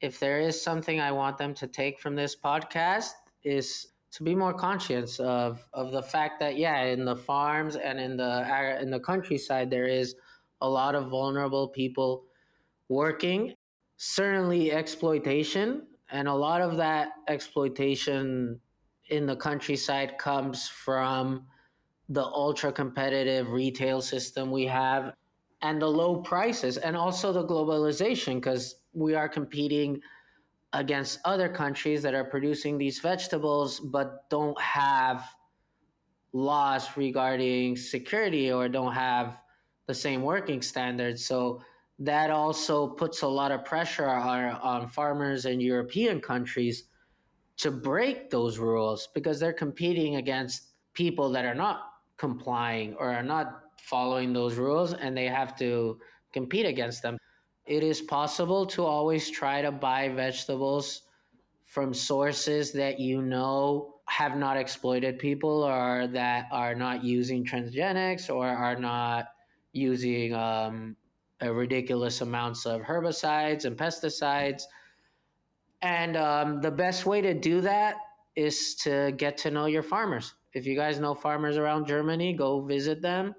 if there is something I want them to take from this podcast is to be more conscious of of the fact that yeah, in the farms and in the uh, in the countryside there is a lot of vulnerable people working. Certainly exploitation, and a lot of that exploitation in the countryside comes from the ultra competitive retail system we have and the low prices and also the globalization because we are competing against other countries that are producing these vegetables but don't have laws regarding security or don't have the same working standards so that also puts a lot of pressure on, on farmers in european countries to break those rules because they're competing against people that are not complying or are not following those rules and they have to compete against them. It is possible to always try to buy vegetables from sources that you know have not exploited people or that are not using transgenics or are not using um, ridiculous amounts of herbicides and pesticides and um, the best way to do that is to get to know your farmers. If you guys know farmers around Germany, go visit them,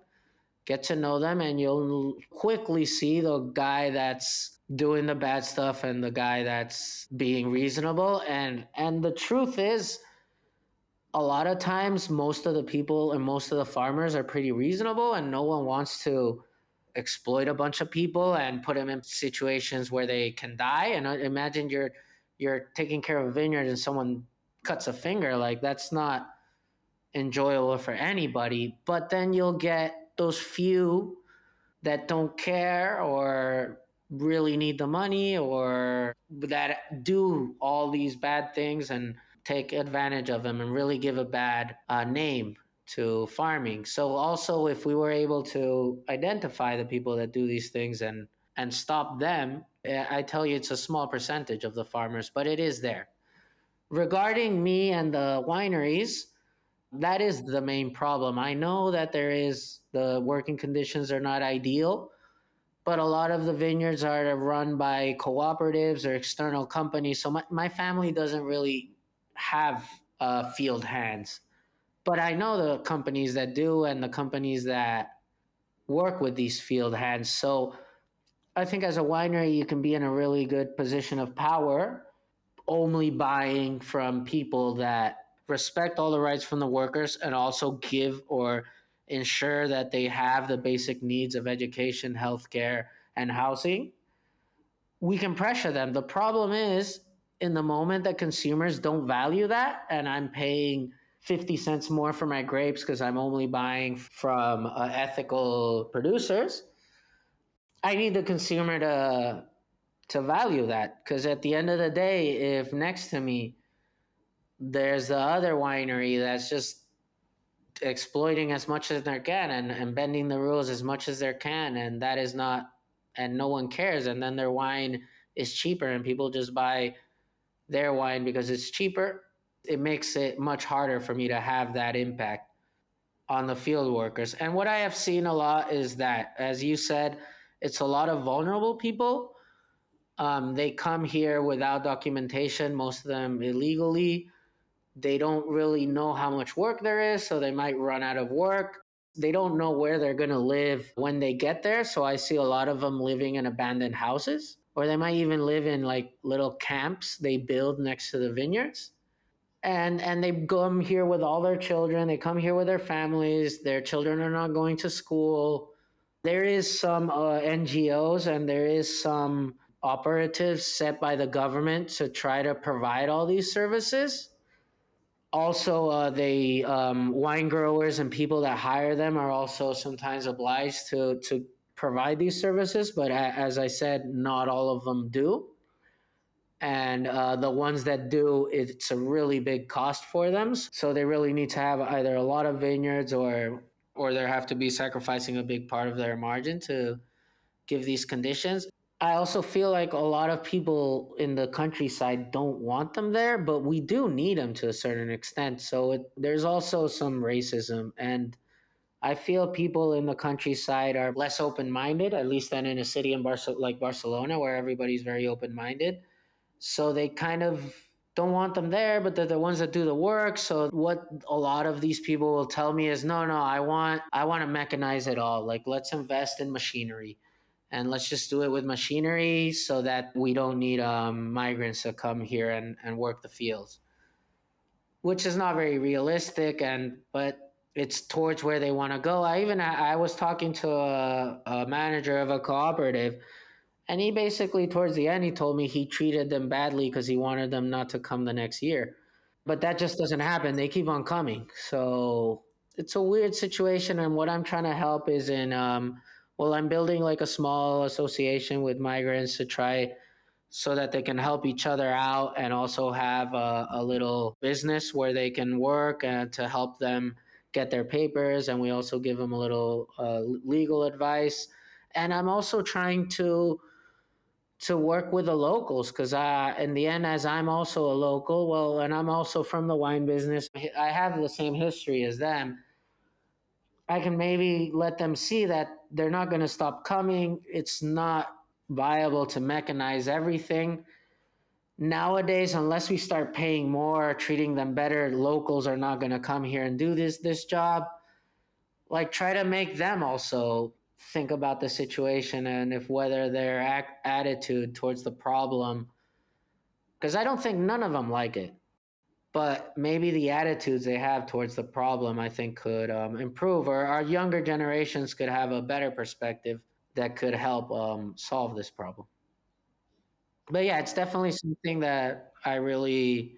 get to know them, and you'll quickly see the guy that's doing the bad stuff and the guy that's being reasonable. And and the truth is, a lot of times, most of the people and most of the farmers are pretty reasonable, and no one wants to exploit a bunch of people and put them in situations where they can die. And uh, imagine you're you're taking care of a vineyard and someone cuts a finger, like that's not enjoyable for anybody. But then you'll get those few that don't care or really need the money or that do all these bad things and take advantage of them and really give a bad uh, name to farming. So also if we were able to identify the people that do these things and and stop them, eh, I tell you, it's a small percentage of the farmers, but it is there. Regarding me and the wineries, That is the main problem. I know that there is the working conditions are not ideal, but a lot of the vineyards are run by cooperatives or external companies. So my, my family doesn't really have uh, field hands. But I know the companies that do and the companies that work with these field hands. So I think as a winery, you can be in a really good position of power, only buying from people that respect all the rights from the workers and also give or ensure that they have the basic needs of education, healthcare, and housing. We can pressure them. The problem is, in the moment that consumers don't value that, and I'm paying 50 cents more for my grapes because I'm only buying from uh, ethical producers, I need the consumer to to value that because at the end of the day, if next to me there's the other winery that's just exploiting as much as they can and, and bending the rules as much as they can and that is not and no one cares and then their wine is cheaper and people just buy their wine because it's cheaper. It makes it much harder for me to have that impact on the field workers. And what i have seen a lot is that as you said it's a lot of vulnerable people. Um, they come here without documentation most of them illegally they don't really know how much work there is, so they might run out of work. They don't know where they're going to live when they get there. So I see a lot of them living in abandoned houses, or they might even live in like little camps they build next to the vineyards. And and they come here with all their children. They come here with their families. Their children are not going to school. There is some uh, NGOs and there is some operatives set by the government to try to provide all these services also uh, the um, wine growers and people that hire them are also sometimes obliged to to provide these services but as i said not all of them do. And uh, the ones that do it's a really big cost for them so they really need to have either a lot of vineyards or or they have to be sacrificing a big part of their margin to give these conditions I also feel like a lot of people in the countryside don't want them there, but we do need them to a certain extent. So it, there's also some racism. And I feel people in the countryside are less open minded, at least than in a city in Barce- like Barcelona, where everybody's very open minded. So they kind of don't want them there, but they're the ones that do the work. So what a lot of these people will tell me is, no, no, I want, I want to mechanize it all. Like let's invest in machinery and let's just do it with machinery so that we don't need um, migrants to come here and, and work the fields. Which is not very realistic and but it's towards where they want to go. I even i was talking to a, a manager of a cooperative and he basically towards the end he told me he treated them badly because he wanted them not to come the next year. But that just doesn't happen. They keep on coming. So it's a weird situation and what i'm trying to help is in um, well, I'm building like a small association with migrants to try so that they can help each other out and also have a, a little business where they can work and to help them get their papers. And we also give them a little uh, legal advice. And I'm also trying to to work with the locals because uh, in the end as i'm also a local well and i'm also from the wine business i have the same history as them I can maybe let them see that they're not going to stop coming. It's not viable to mechanize everything. Nowadays, unless we start paying more, treating them better, locals are not going to come here and do this this job. Like try to make them also think about the situation and if whether their act, attitude towards the problem because I don't think none of them like it but maybe the attitudes they have towards the problem, I think, could um, improve, or our younger generations could have a better perspective that could help um, solve this problem. But yeah, it's definitely something that I really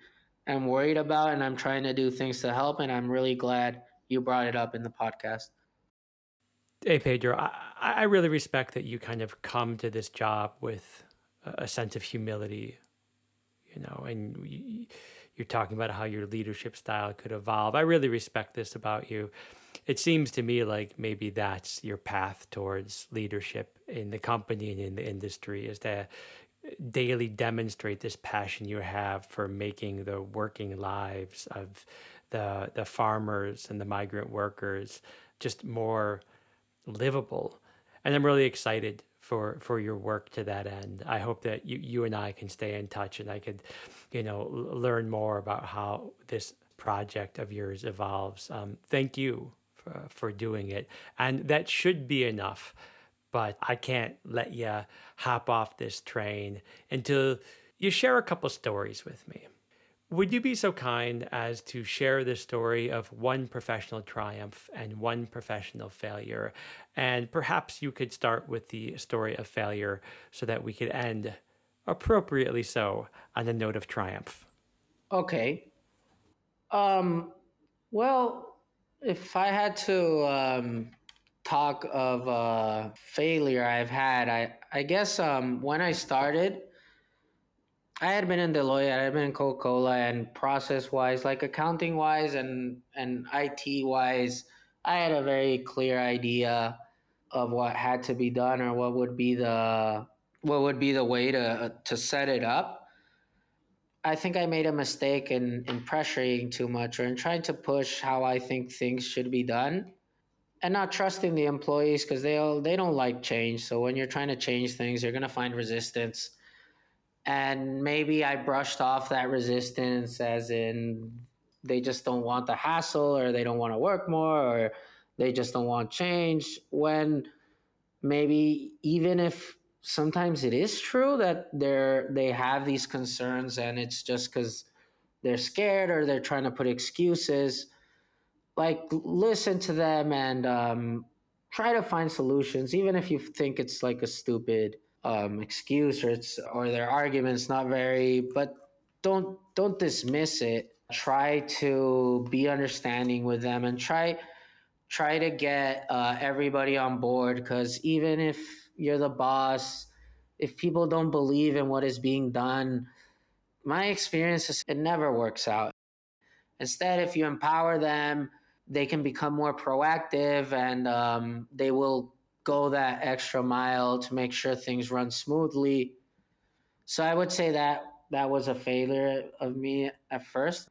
am worried about, and I'm trying to do things to help. And I'm really glad you brought it up in the podcast. Hey, Pedro, I, I really respect that you kind of come to this job with a sense of humility, you know, and. You're talking about how your leadership style could evolve. I really respect this about you. It seems to me like maybe that's your path towards leadership in the company and in the industry is to daily demonstrate this passion you have for making the working lives of the the farmers and the migrant workers just more livable. And I'm really excited for for your work to that end. I hope that you you and I can stay in touch and I could, you know, learn more about how this project of yours evolves. Um, thank you for, for doing it, and that should be enough. But I can't let you hop off this train until you share a couple stories with me. Would you be so kind as to share the story of one professional triumph and one professional failure? And perhaps you could start with the story of failure so that we could end appropriately so on a note of triumph. Okay. Um, well, if I had to um, talk of uh, failure I've had, I, I guess um, when I started, I had been in Deloitte, I had been in Coca Cola, and process wise, like accounting wise and and IT wise, I had a very clear idea of what had to be done or what would be the what would be the way to to set it up. I think I made a mistake in in pressuring too much or in trying to push how I think things should be done and not trusting the employees because they all they don't like change. So when you're trying to change things, you're gonna find resistance and maybe I brushed off that resistance as in they just don't want the hassle or they don't want to work more or they just don't want change when maybe even if sometimes it is true that they're they have these concerns and it's just because they're scared or they're trying to put excuses like listen to them and um, try to find solutions even if you think it's like a stupid um, excuse or it's or their arguments not very but don't don't dismiss it. Try to be understanding with them and try try to get uh, everybody on board because even if you're the boss if people don't believe in what is being done my experience is it never works out. Instead if you empower them they can become more proactive and um, they will go that extra mile to make sure things run smoothly. So I would say that that was a failure of me at first.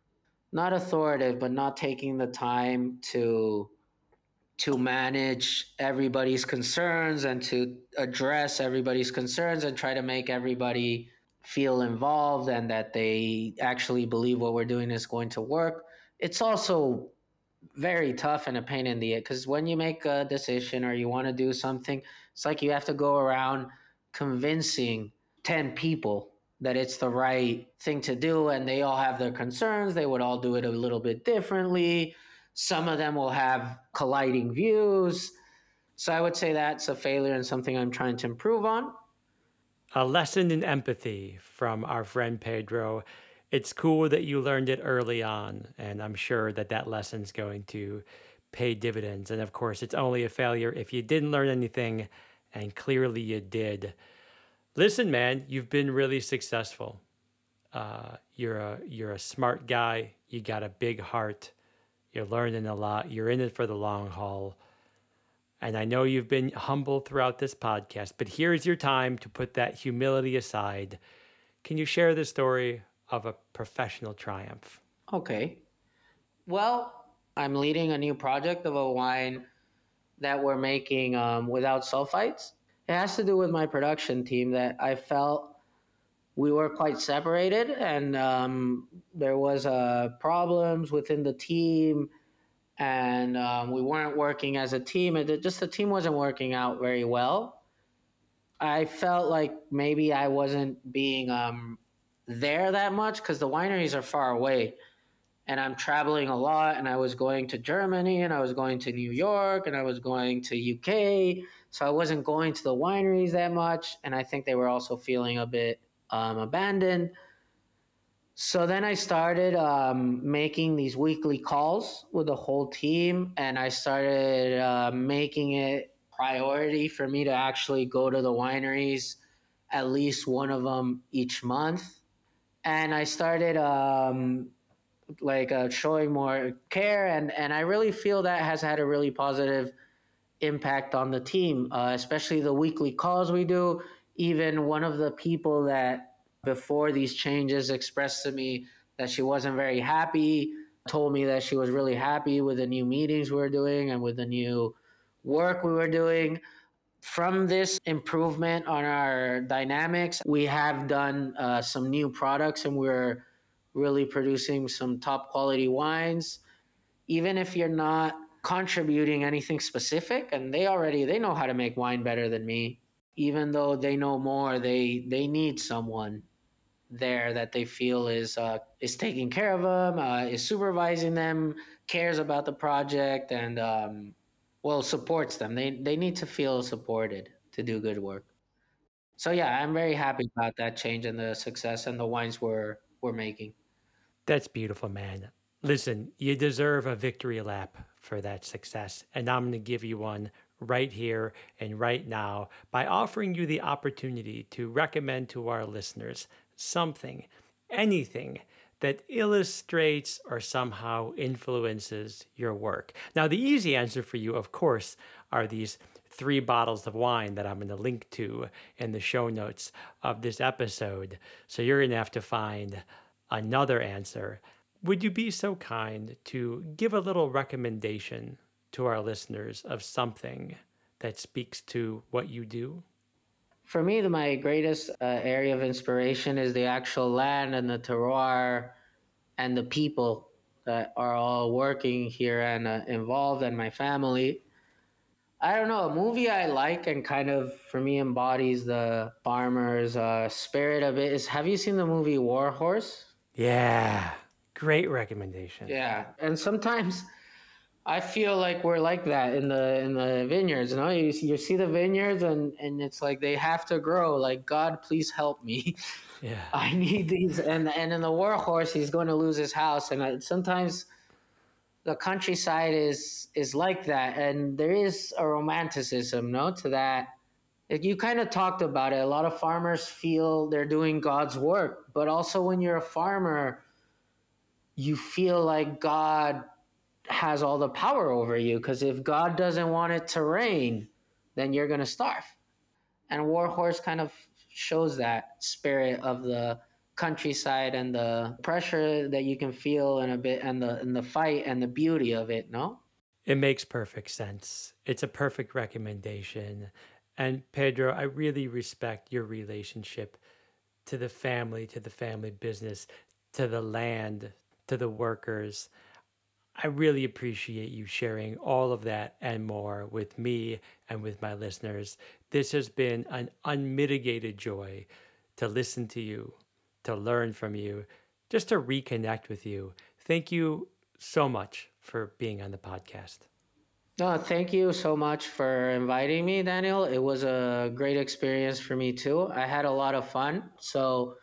Not authoritative, but not taking the time to to manage everybody's concerns and to address everybody's concerns and try to make everybody feel involved and that they actually believe what we're doing is going to work. It's also very tough and a pain in the because when you make a decision or you want to do something, it's like you have to go around convincing 10 people that it's the right thing to do and they all have their concerns. They would all do it a little bit differently. Some of them will have colliding views. So I would say that's a failure and something I'm trying to improve on. A lesson in empathy from our friend Pedro it's cool that you learned it early on, and I'm sure that that lesson's going to pay dividends. And of course, it's only a failure if you didn't learn anything, and clearly you did. Listen, man, you've been really successful. Uh, you're a you're a smart guy. You got a big heart. You're learning a lot. You're in it for the long haul. And I know you've been humble throughout this podcast, but here's your time to put that humility aside. Can you share the story of a professional triumph? Okay. Well, I'm leading a new project of a wine that we're making um, without sulfites. It has to do with my production team that I felt we were quite separated and um, there was uh, problems within the team and um, we weren't working as a team. It just the team wasn't working out very well. I felt like maybe I wasn't being um, there that much because the wineries are far away. And I'm traveling a lot and I was going to Germany and I was going to New York and I was going to UK so I wasn't going to the wineries that much and I think they were also feeling a bit um, abandoned. So then I started um, making these weekly calls with the whole team and I started uh, making it priority for me to actually go to the wineries at least one of them each month and I started um, like uh, showing more care, and and I really feel that has had a really positive impact on the team, uh, especially the weekly calls we do. Even one of the people that before these changes expressed to me that she wasn't very happy told me that she was really happy with the new meetings we were doing and with the new work we were doing. From this improvement on our dynamics, we have done uh, some new products and we're really producing some top quality wines. Even if you're not contributing anything specific and they already they know how to make wine better than me even though they know more they they need someone there that they feel is uh, is taking care of them uh, is supervising them cares about the project and um, well supports them. They they need to feel supported to do good work. So yeah i'm very happy about that change and the success and the wines we're we're making. That's beautiful man. Listen you deserve a victory lap for that success. And I'm going to give you one right here and right now by offering you the opportunity to recommend to our listeners something, anything that illustrates or somehow influences your work. Now, the easy answer for you, of course, are these three bottles of wine that I'm going to link to in the show notes of this episode. So you're going to have to find another answer would you be so kind to give a little recommendation to our listeners of something that speaks to what you do? For me, my greatest uh, area of inspiration is the actual land and the terroir and the people that are all working here and uh, involved, and my family. I don't know, a movie I like and kind of for me embodies the farmer's uh, spirit of it is have you seen the movie War Horse? Yeah. Great recommendation. Yeah, and sometimes I feel like we're like that in the in the vineyards. You know, you, you see the vineyards, and and it's like they have to grow. Like God, please help me. Yeah, I need these. And and in the war horse, he's going to lose his house, and I, sometimes the countryside is is like that, and there is a romanticism, no, to that. You kind of talked about it. A lot of farmers feel they're doing God's work, but also when you're a farmer you feel like God has all the power over you because if God doesn't want it to rain, then you're going to starve. And War Horse kind of shows that spirit of the countryside and the pressure that you can feel in a bit and the and the fight and the beauty of it, no? It makes perfect sense. It's a perfect recommendation. And Pedro, I really respect your relationship to the family, to the family business, to the land, to the workers. I really appreciate you sharing all of that and more with me and with my listeners. This has been an unmitigated joy to listen to you, to learn from you, just to reconnect with you. Thank you so much for being on the podcast. No, thank you so much for inviting me, Daniel. It was a great experience for me too. I had a lot of fun. So,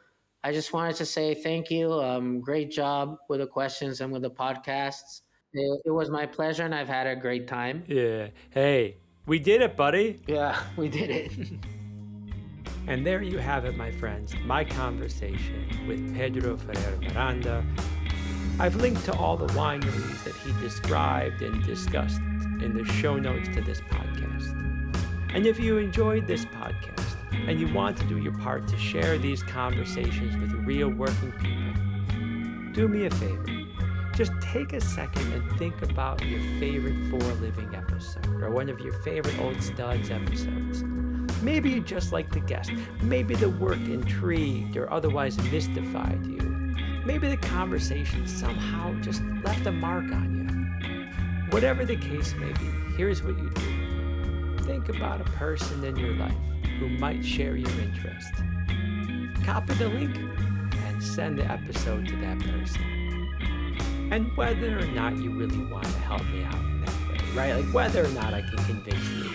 I just wanted to say thank you. Um, great job with the questions and with the podcasts. It, it was my pleasure, and I've had a great time. Yeah. Hey, we did it, buddy. Yeah, we did it. and there you have it, my friends. My conversation with Pedro Ferrer Miranda. I've linked to all the wineries that he described and discussed in the show notes to this podcast. And if you enjoyed this podcast, and you want to do your part to share these conversations with real working people, do me a favor. Just take a second and think about your favorite For Living episode or one of your favorite Old Studs episodes. Maybe you just like the guest. Maybe the work intrigued or otherwise mystified you. Maybe the conversation somehow just left a mark on you. Whatever the case may be, here's what you do think about a person in your life who might share your interest. Copy the link and send the episode to that person. And whether or not you really want to help me out in that way, right? Like whether or not I can convince you,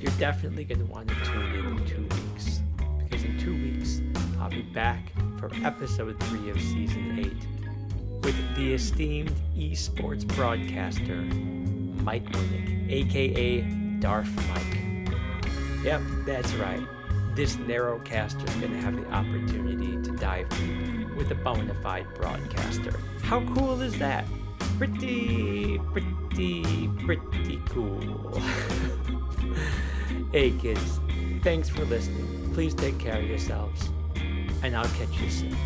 you're definitely going to want to tune in in two weeks. Because in two weeks, I'll be back for episode three of season eight with the esteemed esports broadcaster Mike Winnick, aka Darth Mike. Yep, that's right. This narrowcaster is going to have the opportunity to dive deep with a bona fide broadcaster. How cool is that? Pretty, pretty, pretty cool. hey, kids, thanks for listening. Please take care of yourselves, and I'll catch you soon.